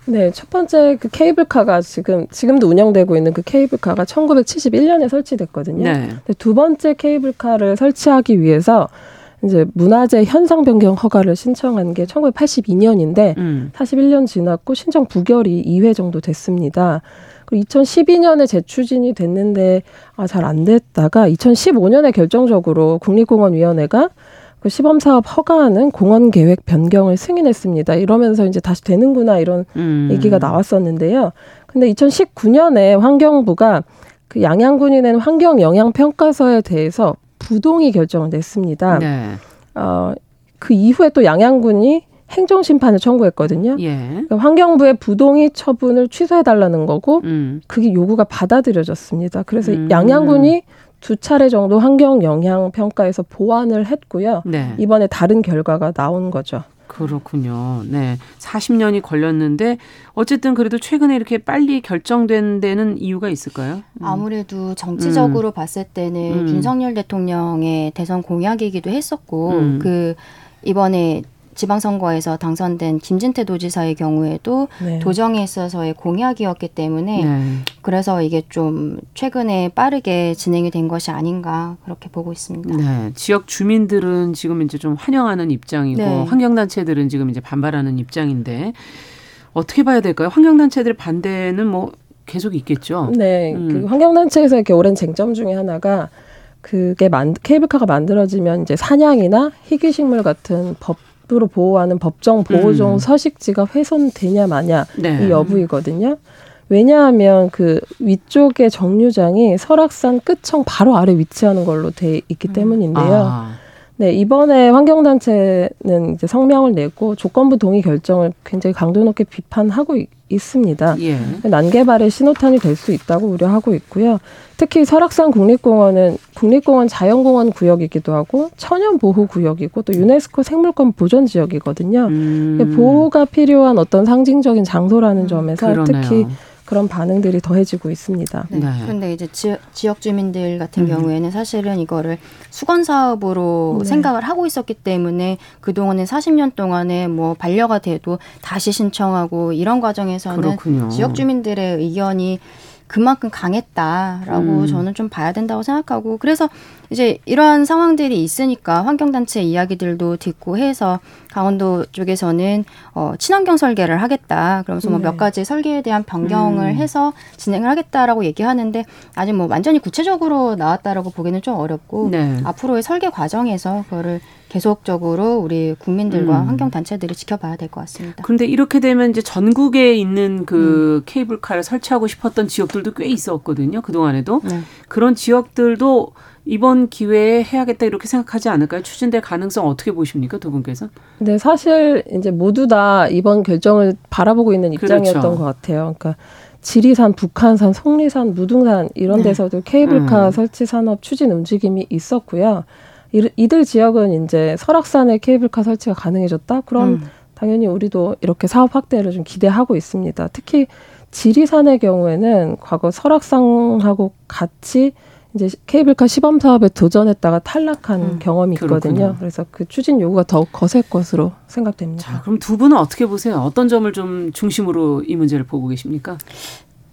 네, 첫 번째 그 케이블카가 지금 지금도 운영되고 있는 그 케이블카가 1971년에 설치됐거든요. 네. 두 번째 케이블카를 설치하기 위해서 이제 문화재 현상 변경 허가를 신청한 게 1982년인데 음. 41년 지났고 신청 부결이 2회 정도 됐습니다. 그리고 2012년에 재추진이 됐는데 아, 잘 안 됐다가 2015년에 결정적으로 국립공원위원회가 그 시범 사업 허가하는 공원 계획 변경을 승인했습니다. 이러면서 이제 다시 되는구나 이런 음. 얘기가 나왔었는데요. 근데 2019년에 환경부가 그 양양군이 낸 환경 영향 평가서에 대해서 부동의 결정을 냈습니다. 네. 어, 그 이후에 또 양양군이 행정 심판을 청구했거든요. 예. 그러니까 환경부의 부동의 처분을 취소해 달라는 거고 음. 그게 요구가 받아들여졌습니다. 그래서 음. 양양군이 두 차례 정도 환경 영향 평가에서 보완을 했고요. 네. 이번에 다른 결과가 나온 거죠. 그렇군요. 네. 40년이 걸렸는데 어쨌든 그래도 최근에 이렇게 빨리 결정된 데는 이유가 있을까요? 음. 아무래도 정치적으로 봤을 때는 음. 윤석열 대통령의 대선 공약이기도 했었고 음. 그 이번에 지방선거에서 당선된 김진태 도지사의 경우에도 네. 도정에 있어서의 공약이었기 때문에 네. 그래서 이게 좀 최근에 빠르게 진행이 된 것이 아닌가 그렇게 보고 있습니다. 네. 지역 주민들은 지금 이제 좀 환영하는 입장이고 네. 환경단체들은 지금 이제 반발하는 입장인데 어떻게 봐야 될까요? 환경단체들 반대는 뭐 계속 있겠죠. 네, 음. 그 환경단체에서 이렇게 오랜 쟁점 중에 하나가 그게 만, 케이블카가 만들어지면 이제 사냥이나 희귀식물 같은 법 으로 보호하는 법정 보호종 음. 서식지가 훼손되냐 마냐 네. 이 여부이거든요. 왜냐하면 그 위쪽의 정류장이 설악산 끝청 바로 아래 위치하는 걸로 돼 있기 음. 때문인데요. 아. 네, 이번에 환경단체는 이제 성명을 내고 조건부 동의 결정을 굉장히 강도 높게 비판하고 있습니다. 예. 난개발의 신호탄이 될 수 있다고 우려하고 있고요. 특히 설악산 국립공원은 국립공원 자연공원 구역이기도 하고 천연 보호 구역이고 또 유네스코 생물권 보존 지역이거든요. 음. 보호가 필요한 어떤 상징적인 장소라는 점에서 그러네요. 특히 그런 반응들이 더해지고 있습니다. 네. 네. 그런데 이제 지, 지역 주민들 같은 음. 경우에는 사실은 이거를 수건 사업으로 네. 생각을 하고 있었기 때문에 그동안에 40년 동안에 뭐 반려가 돼도 다시 신청하고 이런 과정에서는 그렇군요. 지역 주민들의 의견이 그만큼 강했다라고 음. 저는 좀 봐야 된다고 생각하고 그래서 이제 이러한 상황들이 있으니까 환경단체 이야기들도 듣고 해서 강원도 쪽에서는 어, 친환경 설계를 하겠다. 그러면서 뭐몇 가지 설계에 대한 변경을 음. 해서 진행을 하겠다라고 얘기하는데 아직 뭐 완전히 구체적으로 나왔다라고 보기는 좀 어렵고 네. 앞으로의 설계 과정에서 그거를 계속적으로 우리 국민들과 음. 환경 단체들이 지켜봐야 될 것 같습니다. 그런데 이렇게 되면 이제 전국에 있는 그 음. 케이블카를 설치하고 싶었던 지역들도 꽤 있었거든요. 그 동안에도 네. 그런 지역들도 이번 기회에 해야겠다 이렇게 생각하지 않을까요? 추진될 가능성 어떻게 보십니까, 두 분께서? 네, 사실 이제 모두 다 이번 결정을 바라보고 있는 입장이었던 그렇죠. 것 같아요. 그러니까 지리산, 북한산, 속리산, 무등산 이런 네. 데서도 케이블카 음. 설치 산업 추진 움직임이 있었고요. 이들 지역은 이제 설악산에 케이블카 설치가 가능해졌다. 그럼 음. 당연히 우리도 이렇게 사업 확대를 좀 기대하고 있습니다. 특히 지리산의 경우에는 과거 설악산하고 같이 이제 케이블카 시범 사업에 도전했다가 탈락한 음, 경험이 있거든요. 그렇군요. 그래서 그 추진 요구가 더욱 거셀 것으로 생각됩니다. 자, 그럼 두 분은 어떻게 보세요? 어떤 점을 좀 중심으로 이 문제를 보고 계십니까?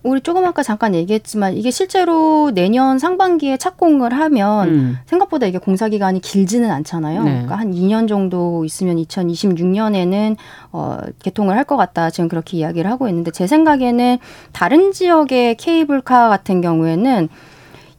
우리 조금 아까 잠깐 얘기했지만 이게 실제로 내년 상반기에 착공을 하면 음. 생각보다 이게 공사 기간이 길지는 않잖아요. 네. 그러니까 한 2년 정도 있으면 2026년에는 어 개통을 할 것 같다. 지금 그렇게 이야기를 하고 있는데 제 생각에는 다른 지역의 케이블카 같은 경우에는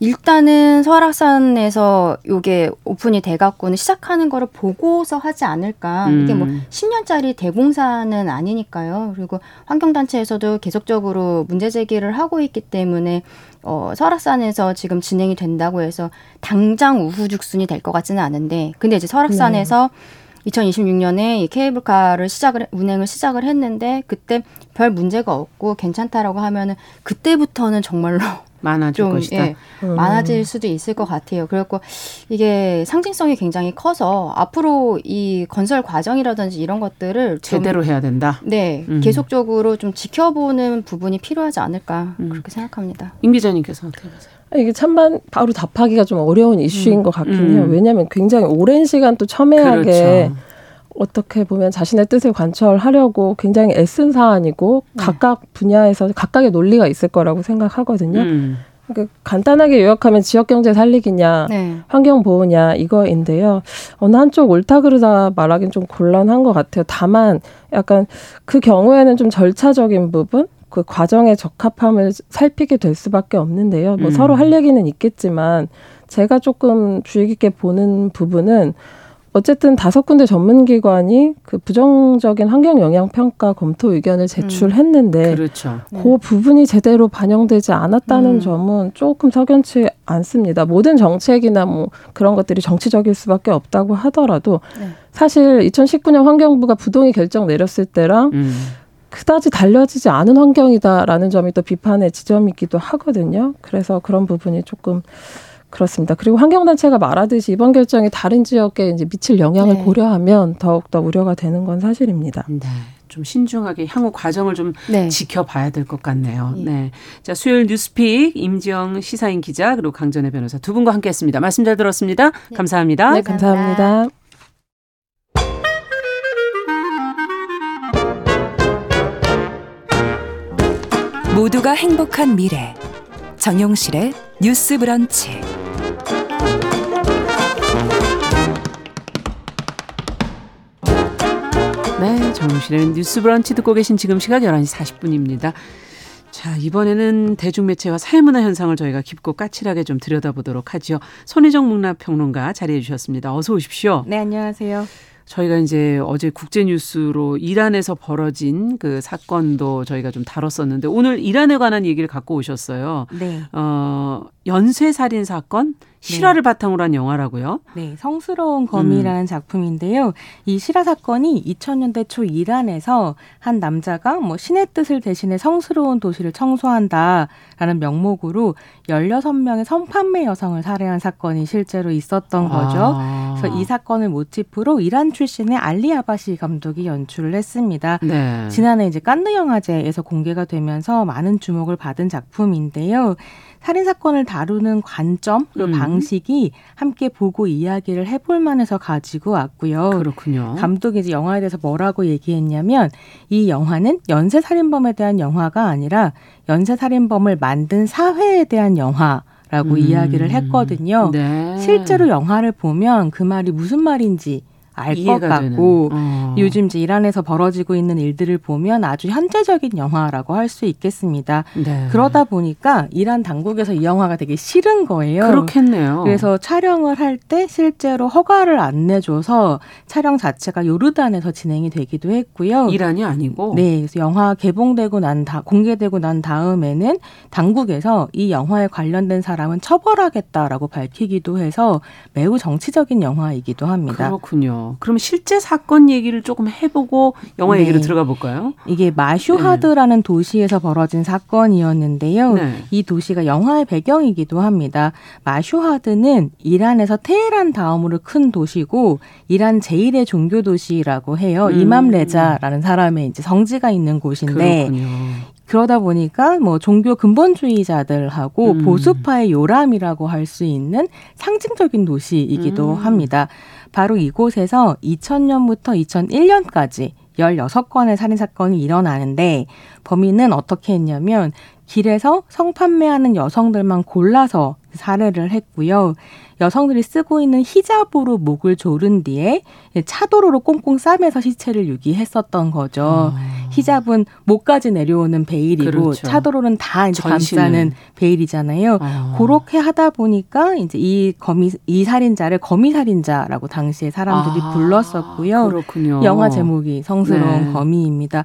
일단은 설악산에서 요게 오픈이 돼갖고는 시작하는 거를 보고서 하지 않을까. 음. 이게 뭐 10년짜리 대공사는 아니니까요. 그리고 환경단체에서도 계속적으로 문제 제기를 하고 있기 때문에 어, 설악산에서 지금 진행이 된다고 해서 당장 우후죽순이 될 것 같지는 않은데 근데 이제 설악산에서 네. 2026년에 이 케이블카를 시작을 운행을 시작을 했는데 그때 별 문제가 없고 괜찮다라고 하면은 그때부터는 정말로 많아질 좀, 것이다. 예, 음. 많아질 수도 있을 것 같아요. 그래갖고 이게 상징성이 굉장히 커서 앞으로 이 건설 과정이라든지 이런 것들을 제대로 해야 된다. 네, 음. 계속적으로 좀 지켜보는 부분이 필요하지 않을까 음. 그렇게 생각합니다. 임 기자님께서 어떻게 보세요? 이게 참만 바로 답하기가 좀 어려운 이슈인 음. 것 같긴 해요. 음. 왜냐하면 굉장히 오랜 시간 또 첨예하게 그렇죠. 어떻게 보면 자신의 뜻을 관철하려고 굉장히 애쓴 사안이고 네. 각각 분야에서 각각의 논리가 있을 거라고 생각하거든요. 음. 그러니까 간단하게 요약하면 지역 경제 살리기냐, 네. 환경 보호냐 이거인데요. 어느 한쪽 옳다 그르다 말하기는 좀 곤란한 것 같아요. 다만 약간 그 경우에는 좀 절차적인 부분, 그 과정의 적합함을 살피게 될 수밖에 없는데요. 뭐 음. 서로 할 얘기는 있겠지만 제가 조금 주의 깊게 보는 부분은 어쨌든 다섯 군데 전문 기관이 그 부정적인 환경 영향 평가 검토 의견을 제출했는데 음, 그렇죠. 그 네. 부분이 제대로 반영되지 않았다는 음. 점은 조금 석연치 않습니다. 모든 정책이나 뭐 그런 것들이 정치적일 수밖에 없다고 하더라도 네. 사실 2019년 환경부가 부동의 결정 내렸을 때랑 음. 그다지 달려지지 않은 환경이다라는 점이 또 비판의 지점이기도 하거든요. 그래서 그런 부분이 조금 그렇습니다. 그리고 환경단체가 말하듯이 이번 결정이 다른 지역에 이제 미칠 영향을 네. 고려하면 더욱더 우려가 되는 건 사실입니다. 네. 좀 신중하게 향후 과정을 좀 네. 지켜봐야 될 것 같네요. 예. 네. 자, 수요일 뉴스픽 임지영 시사인 기자 그리고 강전혜 변호사 두 분과 함께 했습니다. 말씀 잘 들었습니다. 네. 감사합니다. 네, 감사합니다. 모두가 행복한 미래. 정용실의 뉴스 브런치. 네, 정용실의 뉴스 브런치 듣고 계신 지금 시각 11시 40분입니다. 자, 이번에는 대중매체와 사회문화 현상을 저희가 깊고 까칠하게 좀 들여다보도록 하죠. 손희정 문화평론가 자리해 주셨습니다. 어서 오십시오. 네, 안녕하세요. 저희가 이제 어제 국제 뉴스로 이란에서 벌어진 그 사건도 저희가 좀 다뤘었는데 오늘 이란에 관한 얘기를 갖고 오셨어요. 네. 어, 연쇄 살인 사건 실화를 네. 바탕으로 한 영화라고요? 네, 성스러운 검이라는 음. 작품인데요. 이 실화 사건이 2000년대 초 이란에서 한 남자가 뭐 신의 뜻을 대신해 성스러운 도시를 청소한다 라는 명목으로 16명의 성판매 여성을 살해한 사건이 실제로 있었던 거죠. 아. 그래서 이 사건을 모티프로 이란 출신의 알리 아바시 감독이 연출을 했습니다. 네. 지난해 이제 깐느 영화제에서 공개가 되면서 많은 주목을 받은 작품인데요. 살인 사건을 다루는 관점 그리고 음. 방식이 함께 보고 이야기를 해볼 만해서 가지고 왔고요. 그렇군요. 감독이 이제 영화에 대해서 뭐라고 얘기했냐면 이 영화는 연쇄 살인범에 대한 영화가 아니라 연쇄 살인범을 만든 사회에 대한 영화. 라고 음. 이야기를 했거든요. 네. 실제로 영화를 보면 그 말이 무슨 말인지 알 것 같고 어. 요즘 이제 이란에서 벌어지고 있는 일들을 보면 아주 현재적인 영화라고 할 수 있겠습니다. 네. 그러다 보니까 이란 당국에서 이 영화가 되게 싫은 거예요. 그렇겠네요. 그래서 촬영을 할 때 실제로 허가를 안 내줘서 촬영 자체가 요르단에서 진행이 되기도 했고요. 이란이 아니고. 네, 그래서 영화 개봉되고 난 다 공개되고 난 다음에는 당국에서 이 영화에 관련된 사람은 처벌하겠다라고 밝히기도 해서 매우 정치적인 영화이기도 합니다. 그렇군요. 그럼 실제 사건 얘기를 조금 해보고 영화 네. 얘기로 들어가 볼까요? 이게 마슈하드라는 네. 도시에서 벌어진 사건이었는데요. 네. 이 도시가 영화의 배경이기도 합니다. 마슈하드는 이란에서 테헤란 다음으로 큰 도시고 이란 제일의 종교 도시라고 해요. 음. 이맘 레자라는 사람의 이제 성지가 있는 곳인데 그렇군요. 그러다 보니까 뭐 종교 근본주의자들하고 음. 보수파의 요람이라고 할 수 있는 상징적인 도시이기도 음. 합니다. 바로 이곳에서 2000년부터 2001년까지 16건의 살인 사건이 일어나는데 범인은 어떻게 했냐면 길에서 성판매하는 여성들만 골라서 살해를 했고요. 여성들이 쓰고 있는 히잡으로 목을 조른 뒤에 차도로로 꽁꽁 싸매서 시체를 유기했었던 거죠. 아. 히잡은 목까지 내려오는 베일이고 그렇죠. 차도로는 다 이제. 감싸는 베일이잖아요. 아. 그렇게 하다 보니까 이제 이 거미 이 살인자를 거미 살인자라고 당시에 사람들이 아. 불렀었고요. 그렇군요. 영화 제목이 성스러운 네. 거미입니다.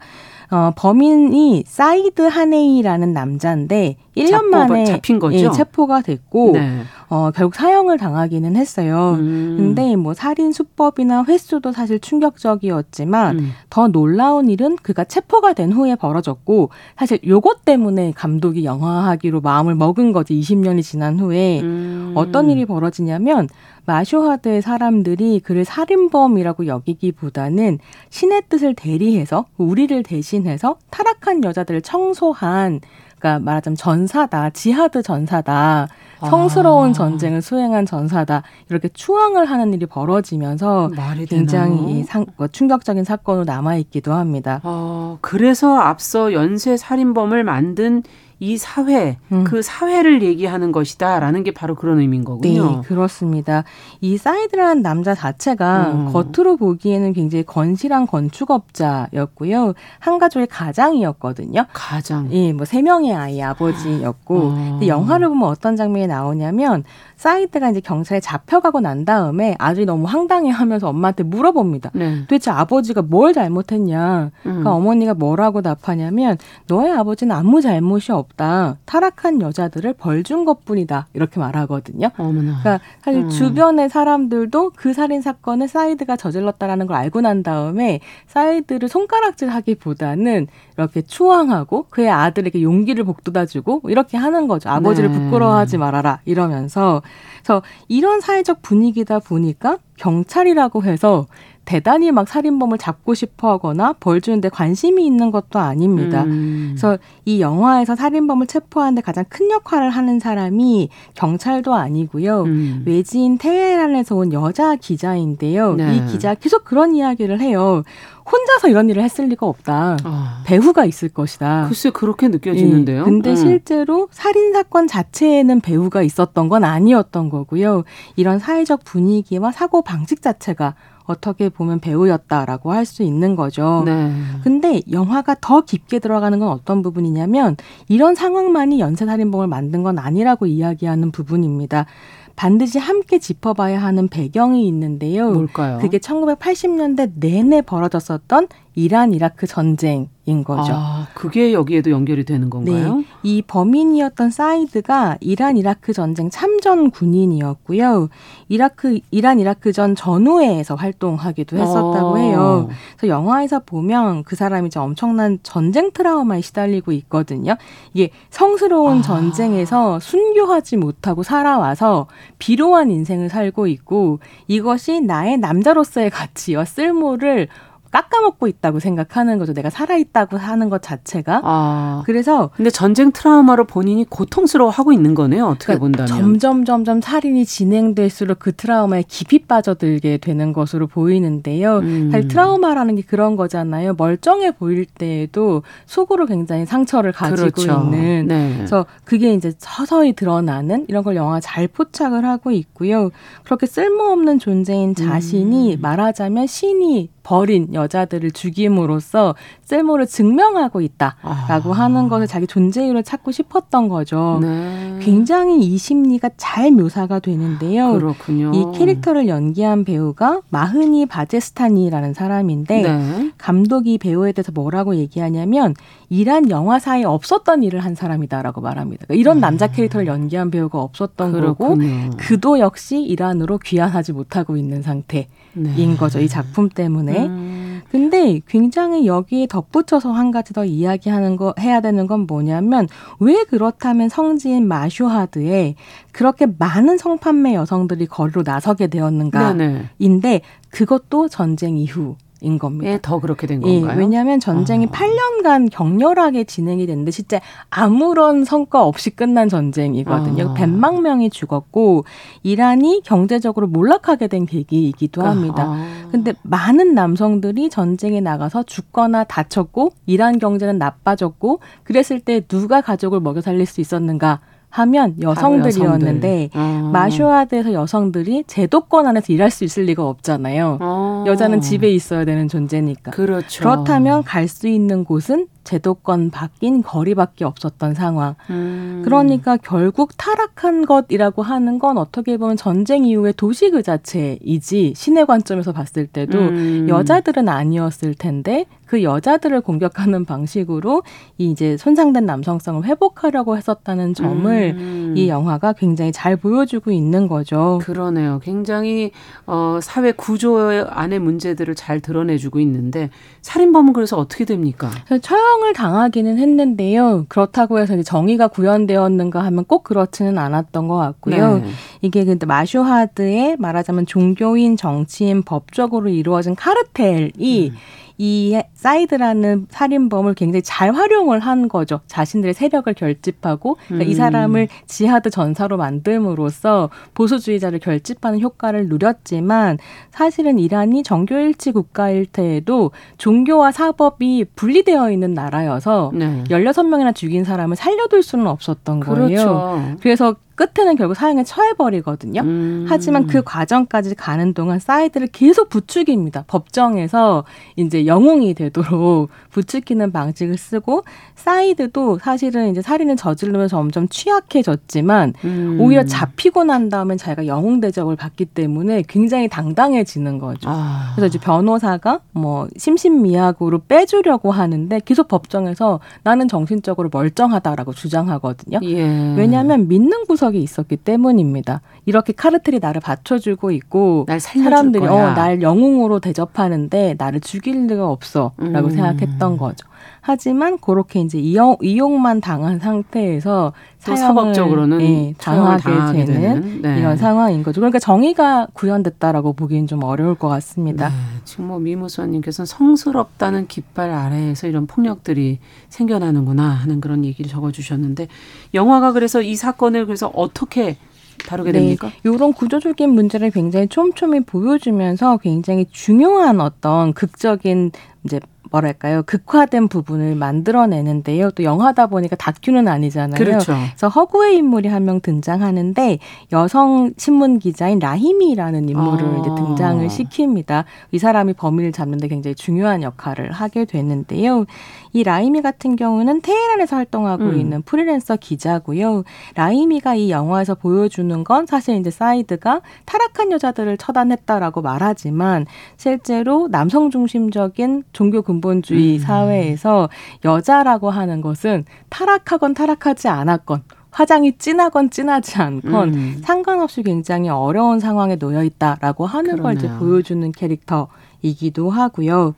어, 범인이 사이드 하네이라는 남자인데 1년 만에 잡힌 거죠? 예, 체포가 됐고 네. 어, 결국 사형을 당하기는 했어요. 음. 근데 뭐 살인 수법이나 횟수도 사실 충격적이었지만 음. 더 놀라운 일은 그가 체포가 된 후에 벌어졌고 사실 요것 때문에 감독이 영화화하기로 마음을 먹은 거지 20년이 지난 후에 음. 어떤 일이 벌어지냐면 마슈하드의 사람들이 그를 살인범이라고 여기기보다는 신의 뜻을 대리해서 우리를 대신해서 타락한 여자들을 청소한 그러니까 말하자면 전사다, 지하드 전사다, 성스러운 아. 전쟁을 수행한 전사다 이렇게 추앙을 하는 일이 벌어지면서 굉장히 상, 뭐 충격적인 사건으로 남아 있기도 합니다. 어, 그래서 앞서 연쇄 살인범을 만든 이 사회, 음. 그 사회를 얘기하는 것이다라는 게 바로 그런 의미인 거군요. 네, 그렇습니다. 이 사이드라는 남자 자체가 음. 겉으로 보기에는 굉장히 건실한 건축업자였고요. 한 가족의 가장이었거든요. 가장. 예, 뭐 세 명의 아이 아버지였고. 어. 근데 영화를 보면 어떤 장면이 나오냐면 사이드가 이제 경찰에 잡혀가고 난 다음에 아들이 너무 황당해하면서 엄마한테 물어봅니다. 네. 도대체 아버지가 뭘 잘못했냐? 음. 그러니까 어머니가 뭐라고 답하냐면 너의 아버지는 아무 잘못이 없다. 타락한 여자들을 벌 준 것뿐이다. 이렇게 말하거든요. 어머나. 그러니까 사실 음. 주변의 사람들도 그 살인 사건을 사이드가 저질렀다라는 걸 알고 난 다음에 사이드를 손가락질하기보다는 이렇게 추앙하고 그의 아들에게 용기를 북돋아주고 이렇게 하는 거죠. 아버지를 네. 부끄러워하지 말아라 이러면서 그래서 이런 사회적 분위기다 보니까 경찰이라고 해서 대단히 막 살인범을 잡고 싶어 하거나 벌 주는데 관심이 있는 것도 아닙니다. 음. 그래서 이 영화에서 살인범을 체포하는데 가장 큰 역할을 하는 사람이 경찰도 아니고요. 음. 외지인 테헤란에서 온 여자 기자인데요. 네. 이 기자 계속 그런 이야기를 해요. 혼자서 이런 일을 했을 리가 없다. 아. 배후가 있을 것이다. 글쎄 그렇게 느껴지는데요. 예. 근데 음. 실제로 살인 사건 자체에는 배후가 있었던 건 아니었던 거고요. 이런 사회적 분위기와 사고 방식 자체가 어떻게 보면 배우였다라고 할 수 있는 거죠. 네. 근데 영화가 더 깊게 들어가는 건 어떤 부분이냐면 이런 상황만이 연쇄살인범을 만든 건 아니라고 이야기하는 부분입니다. 반드시 함께 짚어봐야 하는 배경이 있는데요. 뭘까요? 그게 1980년대 내내 벌어졌었던 이란 이라크 전쟁인 거죠. 아, 그게 여기에도 연결이 되는 건가요? 네. 이 범인이었던 사이드가 이란 이라크 전쟁 참전 군인이었고요. 이라크 이란 이라크 전 전우회에서 활동하기도 했었다고 어. 해요. 그래서 영화에서 보면 그 사람이 이제 엄청난 전쟁 트라우마에 시달리고 있거든요. 이게 성스러운 아. 전쟁에서 순교하지 못하고 살아와서 비루한 인생을 살고 있고 이것이 나의 남자로서의 가치와 쓸모를 깎아먹고 있다고 생각하는 거죠. 내가 살아있다고 하는 것 자체가. 아. 그래서. 근데 전쟁 트라우마로 본인이 고통스러워 하고 있는 거네요. 어떻게 그러니까 본다면. 점점 점점 살인이 진행될수록 그 트라우마에 깊이 빠져들게 되는 것으로 보이는데요. 음. 사실 트라우마라는 게 그런 거잖아요. 멀쩡해 보일 때에도 속으로 굉장히 상처를 가지고 그렇죠. 있는. 네. 그래서 그게 이제 서서히 드러나는 이런 걸 영화가 잘 포착을 하고 있고요. 그렇게 쓸모없는 존재인 자신이 음. 말하자면 신이 버린 여자들을 죽임으로써 쓸모를 증명하고 있다라고 아. 하는 것을 자기 존재 이유를 찾고 싶었던 거죠. 네. 굉장히 이 심리가 잘 묘사가 되는데요. 그렇군요. 이 캐릭터를 연기한 배우가 마흐니 바제스타니라는 사람인데 네. 감독이 배우에 대해서 뭐라고 얘기하냐면 이란 영화사에 없었던 일을 한 사람이다라고 말합니다. 그러니까 이런 아. 남자 캐릭터를 연기한 배우가 없었던 그렇군요. 거고 그도 역시 이란으로 귀환하지 못하고 있는 상태 인 네. 거죠. 이 작품 때문에. 음. 근데 굉장히 여기에 덧붙여서 한 가지 더 이야기하는 거 해야 되는 건 뭐냐면 왜 그렇다면 성지인 마슈하드에 그렇게 많은 성판매 여성들이 거리로 나서게 되었는가인데 그것도 전쟁 이후 인 겁니다. 예, 더 그렇게 된 건가요? 예, 왜냐하면 전쟁이 아. 8년간 격렬하게 진행이 됐는데 진짜 아무런 성과 없이 끝난 전쟁이거든요. 아. 100만 명이 죽었고 이란이 경제적으로 몰락하게 된 계기이기도 합니다. 아. 근데 많은 남성들이 전쟁에 나가서 죽거나 다쳤고 이란 경제는 나빠졌고 그랬을 때 누가 가족을 먹여 살릴 수 있었는가? 하면 여성들이었는데 어. 마쇼아드에서 여성들이 제도권 안에서 일할 수 있을 리가 없잖아요. 어. 여자는 집에 있어야 되는 존재니까. 그렇죠. 그렇다면 갈 수 있는 곳은 제도권 바뀐 거리밖에 없었던 상황. 음. 그러니까 결국 타락한 것이라고 하는 건 어떻게 보면 전쟁 이후의 도시 그 자체이지 신의 관점에서 봤을 때도 음. 여자들은 아니었을 텐데 그 여자들을 공격하는 방식으로 이제 손상된 남성성을 회복하려고 했었다는 점을 음. 이 영화가 굉장히 잘 보여주고 있는 거죠. 그러네요. 굉장히 어, 사회 구조 안의 문제들을 잘 드러내주고 있는데 살인범은 그래서 어떻게 됩니까? 처형 처형을 당하기는 했는데요. 그렇다고 해서 정의가 구현되었는가 하면 꼭 그렇지는 않았던 것 같고요. 네. 이게 근데 마쇼하드의 말하자면 종교인, 정치인, 법적으로 이루어진 카르텔이 음. 이 사이드라는 살인범을 굉장히 잘 활용을 한 거죠. 자신들의 세력을 결집하고 그러니까 음. 이 사람을 지하드 전사로 만듦으로써 보수주의자를 결집하는 효과를 누렸지만 사실은 이란이 정교일치 국가일 때에도 종교와 사법이 분리되어 있는 나라여서 네. 16명이나 죽인 사람을 살려둘 수는 없었던 거예요. 그렇죠. 그래서 끝에는 결국 사형에 처해버리거든요. 음. 하지만 그 과정까지 가는 동안 사이드를 계속 부추깁니다. 법정에서 이제 영웅이 되도록 부추기는 방식을 쓰고 사이드도 사실은 이제 살인을 저지르면서 점점 취약해졌지만 음. 오히려 잡히고 난 다음엔 자기가 영웅 대접을 받기 때문에 굉장히 당당해지는 거죠. 아. 그래서 이제 변호사가 뭐 심신미약으로 빼주려고 하는데 계속 법정에서 나는 정신적으로 멀쩡하다라고 주장하거든요. 예. 왜냐하면 믿는 구석 구석이 있었기 때문입니다. 이렇게 카르텔이 나를 받쳐주고 있고 사람들이 어, 날 영웅으로 대접하는데 나를 죽일 리가 없어라고 음. 생각했던 거죠. 하지만 그렇게 이제 이용, 이용만 당한 상태에서 또 사법적으로는 예, 당하게, 당하게, 되는, 되는 네. 이런 상황인 거죠. 그러니까 정의가 구현됐다라고 보기엔 좀 어려울 것 같습니다. 네. 지금 뭐 미무수원님께서는 성스럽다는 깃발 아래에서 이런 폭력들이 생겨나는구나 하는 그런 얘기를 적어주셨는데 영화가 그래서 이 사건을 그래서 어떻게 다루게 네, 됩니까? 이런 구조적인 문제를 굉장히 촘촘히 보여주면서 굉장히 중요한 어떤 극적인 이제 뭐랄까요 극화된 부분을 만들어내는데요. 또 영화다 보니까 다큐는 아니잖아요. 그렇죠. 그래서 허구의 인물이 한 명 등장하는데 여성 신문 기자인 라히미라는 인물을 아. 이제 등장을 시킵니다. 이 사람이 범인을 잡는데 굉장히 중요한 역할을 하게 되는데요. 이 라히미 같은 경우는 테헤란에서 활동하고 음. 있는 프리랜서 기자고요. 라히미가 이 영화에서 보여주는 건 사실 이제 사이드가 타락한 여자들을 처단했다라고 말하지만 실제로 남성 중심적인 종교 근본주의 음. 사회에서 여자라고 하는 것은 타락하건 타락하지 않았건 화장이 진하건 진하지 않건 음. 상관없이 굉장히 어려운 상황에 놓여 있다라고 하는 그러네요. 걸 이제 보여주는 캐릭터 이기도 하고요.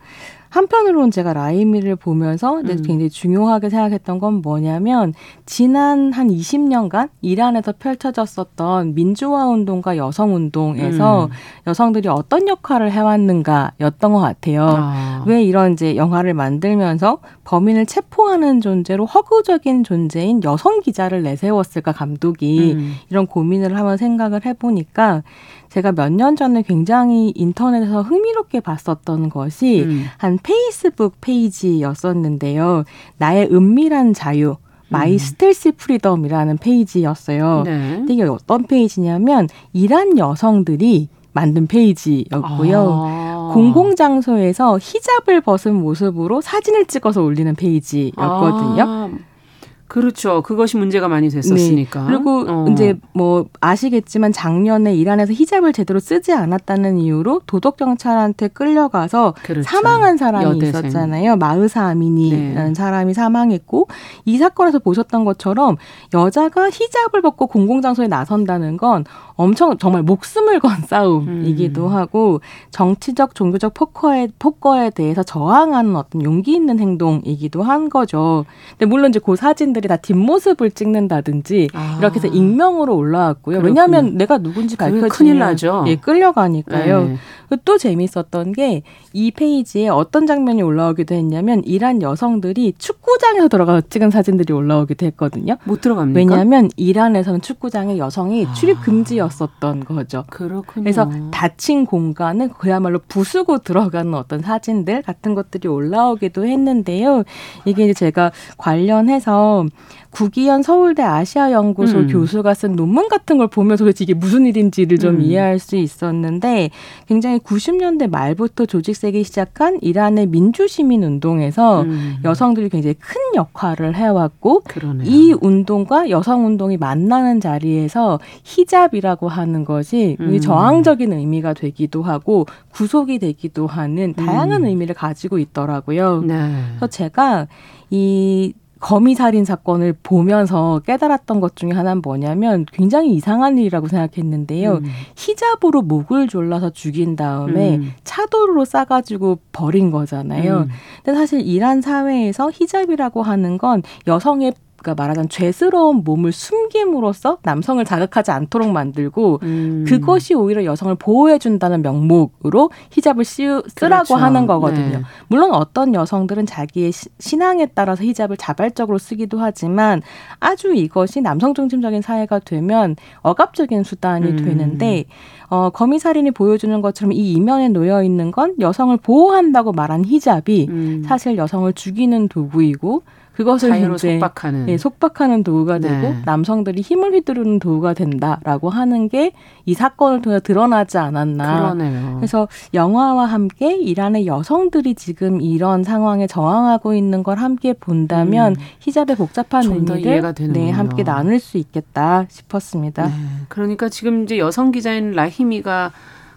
한편으로는 제가 라이미를 보면서 음. 굉장히 중요하게 생각했던 건 뭐냐면 지난 한 20년간 이란에서 펼쳐졌었던 민주화 운동과 여성 운동에서 음. 여성들이 어떤 역할을 해왔는가였던 것 같아요. 아. 왜 이런 이제 영화를 만들면서 범인을 체포하는 존재로 허구적인 존재인 여성 기자를 내세웠을까 감독이 음. 이런 고민을 하면 생각을 해보니까 제가 몇 년 전에 굉장히 인터넷에서 흥미롭게 봤었던 것이 음. 한 페이스북 페이지였었는데요. 나의 은밀한 자유. My 음. Stealthy Freedom이라는 페이지였어요. 네. 근데 이게 어떤 페이지냐면 이란 여성들이 만든 페이지였고요. 아. 공공장소에서 히잡을 벗은 모습으로 사진을 찍어서 올리는 페이지였거든요. 아. 그렇죠. 그것이 문제가 많이 됐었으니까. 네. 그리고 어. 이제 뭐 아시겠지만 작년에 이란에서 히잡을 제대로 쓰지 않았다는 이유로 도덕 경찰한테 끌려가서 그렇죠. 사망한 사람이 여대생. 있었잖아요. 마으사 아미니라는 네. 사람이 사망했고 이 사건에서 보셨던 것처럼 여자가 히잡을 벗고 공공장소에 나선다는 건 엄청 정말 목숨을 건 *laughs* 싸움이기도 음. 하고 정치적 종교적 포커에 포커에 대해서 저항하는 어떤 용기 있는 행동이기도 한 거죠. 근데 물론 이제 그 사진들이 다 뒷모습을 찍는다든지 아. 이렇게 해서 익명으로 올라왔고요. 그렇군요. 왜냐하면 내가 누군지 밝혀지면 큰일 나죠. 예, 끌려가니까요. 네. 또 재밌었던 게 이 페이지에 어떤 장면이 올라오기도 했냐면 이란 여성들이 축구장에서 들어가서 찍은 사진들이 올라오기도 했거든요. 못 들어갑니까? 왜냐하면 이란에서는 축구장에 여성이 아. 출입 금지 였었던 거죠. 그렇군요. 그래서 닫힌 공간을 그야말로 부수고 들어가는 어떤 사진들 같은 것들이 올라오기도 했는데요. 이게 이제 제가 관련해서 구기현 서울대 아시아연구소 음. 교수가 쓴 논문 같은 걸 보면서 도대체 이게 무슨 일인지를 좀 음. 이해할 수 있었는데 굉장히 90년대 말부터 조직세기 시작한 이란의 민주시민 운동에서 음. 여성들이 굉장히 큰 역할을 해왔고 그러네요. 이 운동과 여성 운동이 만나는 자리에서 히잡이라고 하는 것이 음. 저항적인 의미가 되기도 하고 구속이 되기도 하는 다양한 음. 의미를 가지고 있더라고요. 네. 그래서 제가 이 거미 살인 사건을 보면서 깨달았던 것 중에 하나는 뭐냐면 굉장히 이상한 일이라고 생각했는데요. 음. 히잡으로 목을 졸라서 죽인 다음에 음. 차도로 싸가지고 버린 거잖아요. 음. 근데 사실 이란 사회에서 히잡이라고 하는 건 여성의 그러니까 말하자면 죄스러운 몸을 숨김으로써 남성을 자극하지 않도록 만들고 음. 그것이 오히려 여성을 보호해 준다는 명목으로 히잡을 쓰라고 그렇죠. 하는 거거든요. 네. 물론 어떤 여성들은 자기의 시, 신앙에 따라서 히잡을 자발적으로 쓰기도 하지만 아주 이것이 남성 중심적인 사회가 되면 억압적인 수단이 음. 되는데 어, 거미살인이 보여주는 것처럼 이 이면에 놓여 있는 건 여성을 보호한다고 말한 히잡이 음. 사실 여성을 죽이는 도구이고 그것을 자유로 속박하는 예, 속박하는 도구가 되고 네. 남성들이 힘을 휘두르는 도구가 된다라고 하는 게 이 사건을 통해 드러나지 않았나. 그러네요. 그래서 영화와 함께 이란의 여성들이 지금 이런 상황에 저항하고 있는 걸 함께 본다면 음. 히잡의 복잡한 의미를 네, 함께 나눌 수 있겠다 싶었습니다. 네. 그러니까 지금 이제 여성 기자인 라히미가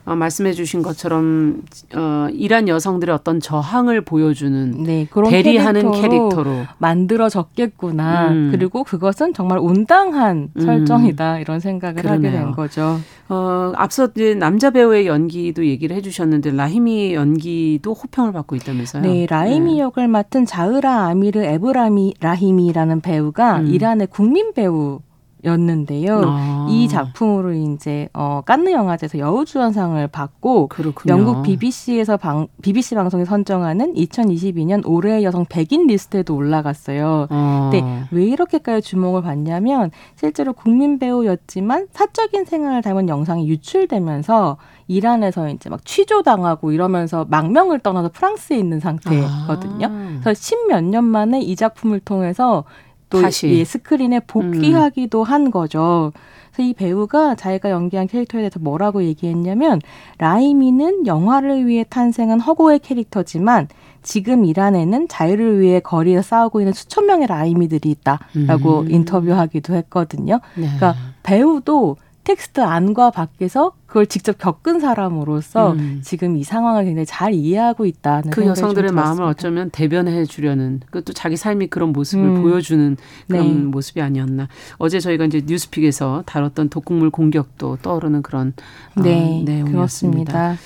어, 말씀해 주신 것처럼 어, 이란 여성들의 어떤 저항을 보여주는 네, 그런 대리하는 캐릭터로, 캐릭터로. 만들어졌겠구나. 음. 그리고 그것은 정말 온당한 음. 설정이다 이런 생각을 그러네요. 하게 된 거죠. 어, 앞서 이제 남자 배우의 연기도 얘기를 해 주셨는데 라히미 연기도 호평을 받고 있다면서요? 네, 라히미 네. 역을 맡은 자으라 아미르 에브라미 라히미라는 배우가 음. 이란의 국민 배우 였는데요. 아. 이 작품으로 이제 어 깐느 영화제에서 여우주연상을 받고 그렇군요. 영국 BBC에서 방 BBC 방송이 선정하는 2022년 올해의 여성 100인 리스트에도 올라갔어요. 아. 근데 왜 이렇게까지 주목을 받냐면 실제로 국민 배우였지만 사적인 생활을 담은 영상이 유출되면서 이란에서 이제 막 취조당하고 이러면서 망명을 떠나서 프랑스에 있는 상태거든요. 아. 그래서 십몇 년 만에 이 작품을 통해서 또 다시. 예, 스크린에 복귀하기도 음. 한 거죠. 그래서 이 배우가 자기가 연기한 캐릭터에 대해서 뭐라고 얘기했냐면 라이미는 영화를 위해 탄생한 허고의 캐릭터지만 지금 이란에는 자유를 위해 거리에 싸우고 있는 수천 명의 라이미들이 있다라고 음. 인터뷰하기도 했거든요. 네. 그러니까 배우도 텍스트 안과 밖에서 그걸 직접 겪은 사람으로서 음. 지금 이 상황을 굉장히 잘 이해하고 있다는 그 여성들의 마음을 어쩌면 대변해 주려는 그것도 자기 삶이 그런 모습을 음. 보여주는 그런 네. 모습이 아니었나. 어제 저희가 이제 뉴스픽에서 다뤘던 독극물 공격도 떠오르는 그런 어, 네, 어, 내용이었습니다. 그렇습니다.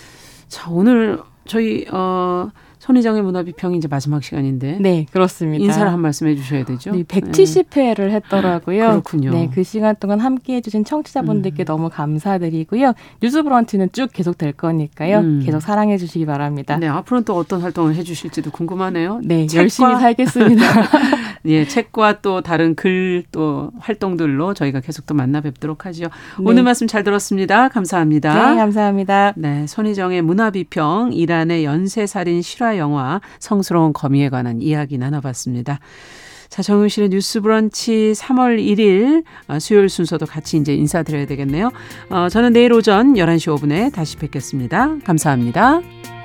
자 오늘 저희 어. 손희정의 문화비평이 이제 마지막 시간인데. 네, 그렇습니다. 인사를 한 말씀 해주셔야 되죠. 네, 170회를 했더라고요. 그렇군요. 네, 그 시간 동안 함께 해주신 청취자분들께 음. 너무 감사드리고요. 뉴스 브런치는 쭉 계속 될 거니까요. 음. 계속 사랑해 주시기 바랍니다. 네, 앞으로는 또 어떤 활동을 해주실지도 궁금하네요. 네, 책과, 열심히 살겠습니다. *laughs* 예, 책과 또 다른 글 또 활동들로 저희가 계속 또 만나 뵙도록 하죠. 네. 오늘 말씀 잘 들었습니다. 감사합니다. 네, 감사합니다. 네, 손희정의 문화비평, 이란의 연쇄살인 실화 영화 성스러운 거미에 관한 이야기 나눠봤습니다. 자, 정용실의 뉴스 브런치 3월 1일 어, 수요일 순서도 같이 이제 인사드려야 되겠네요. 어, 저는 내일 오전 11시 5분에 다시 뵙겠습니다. 감사합니다.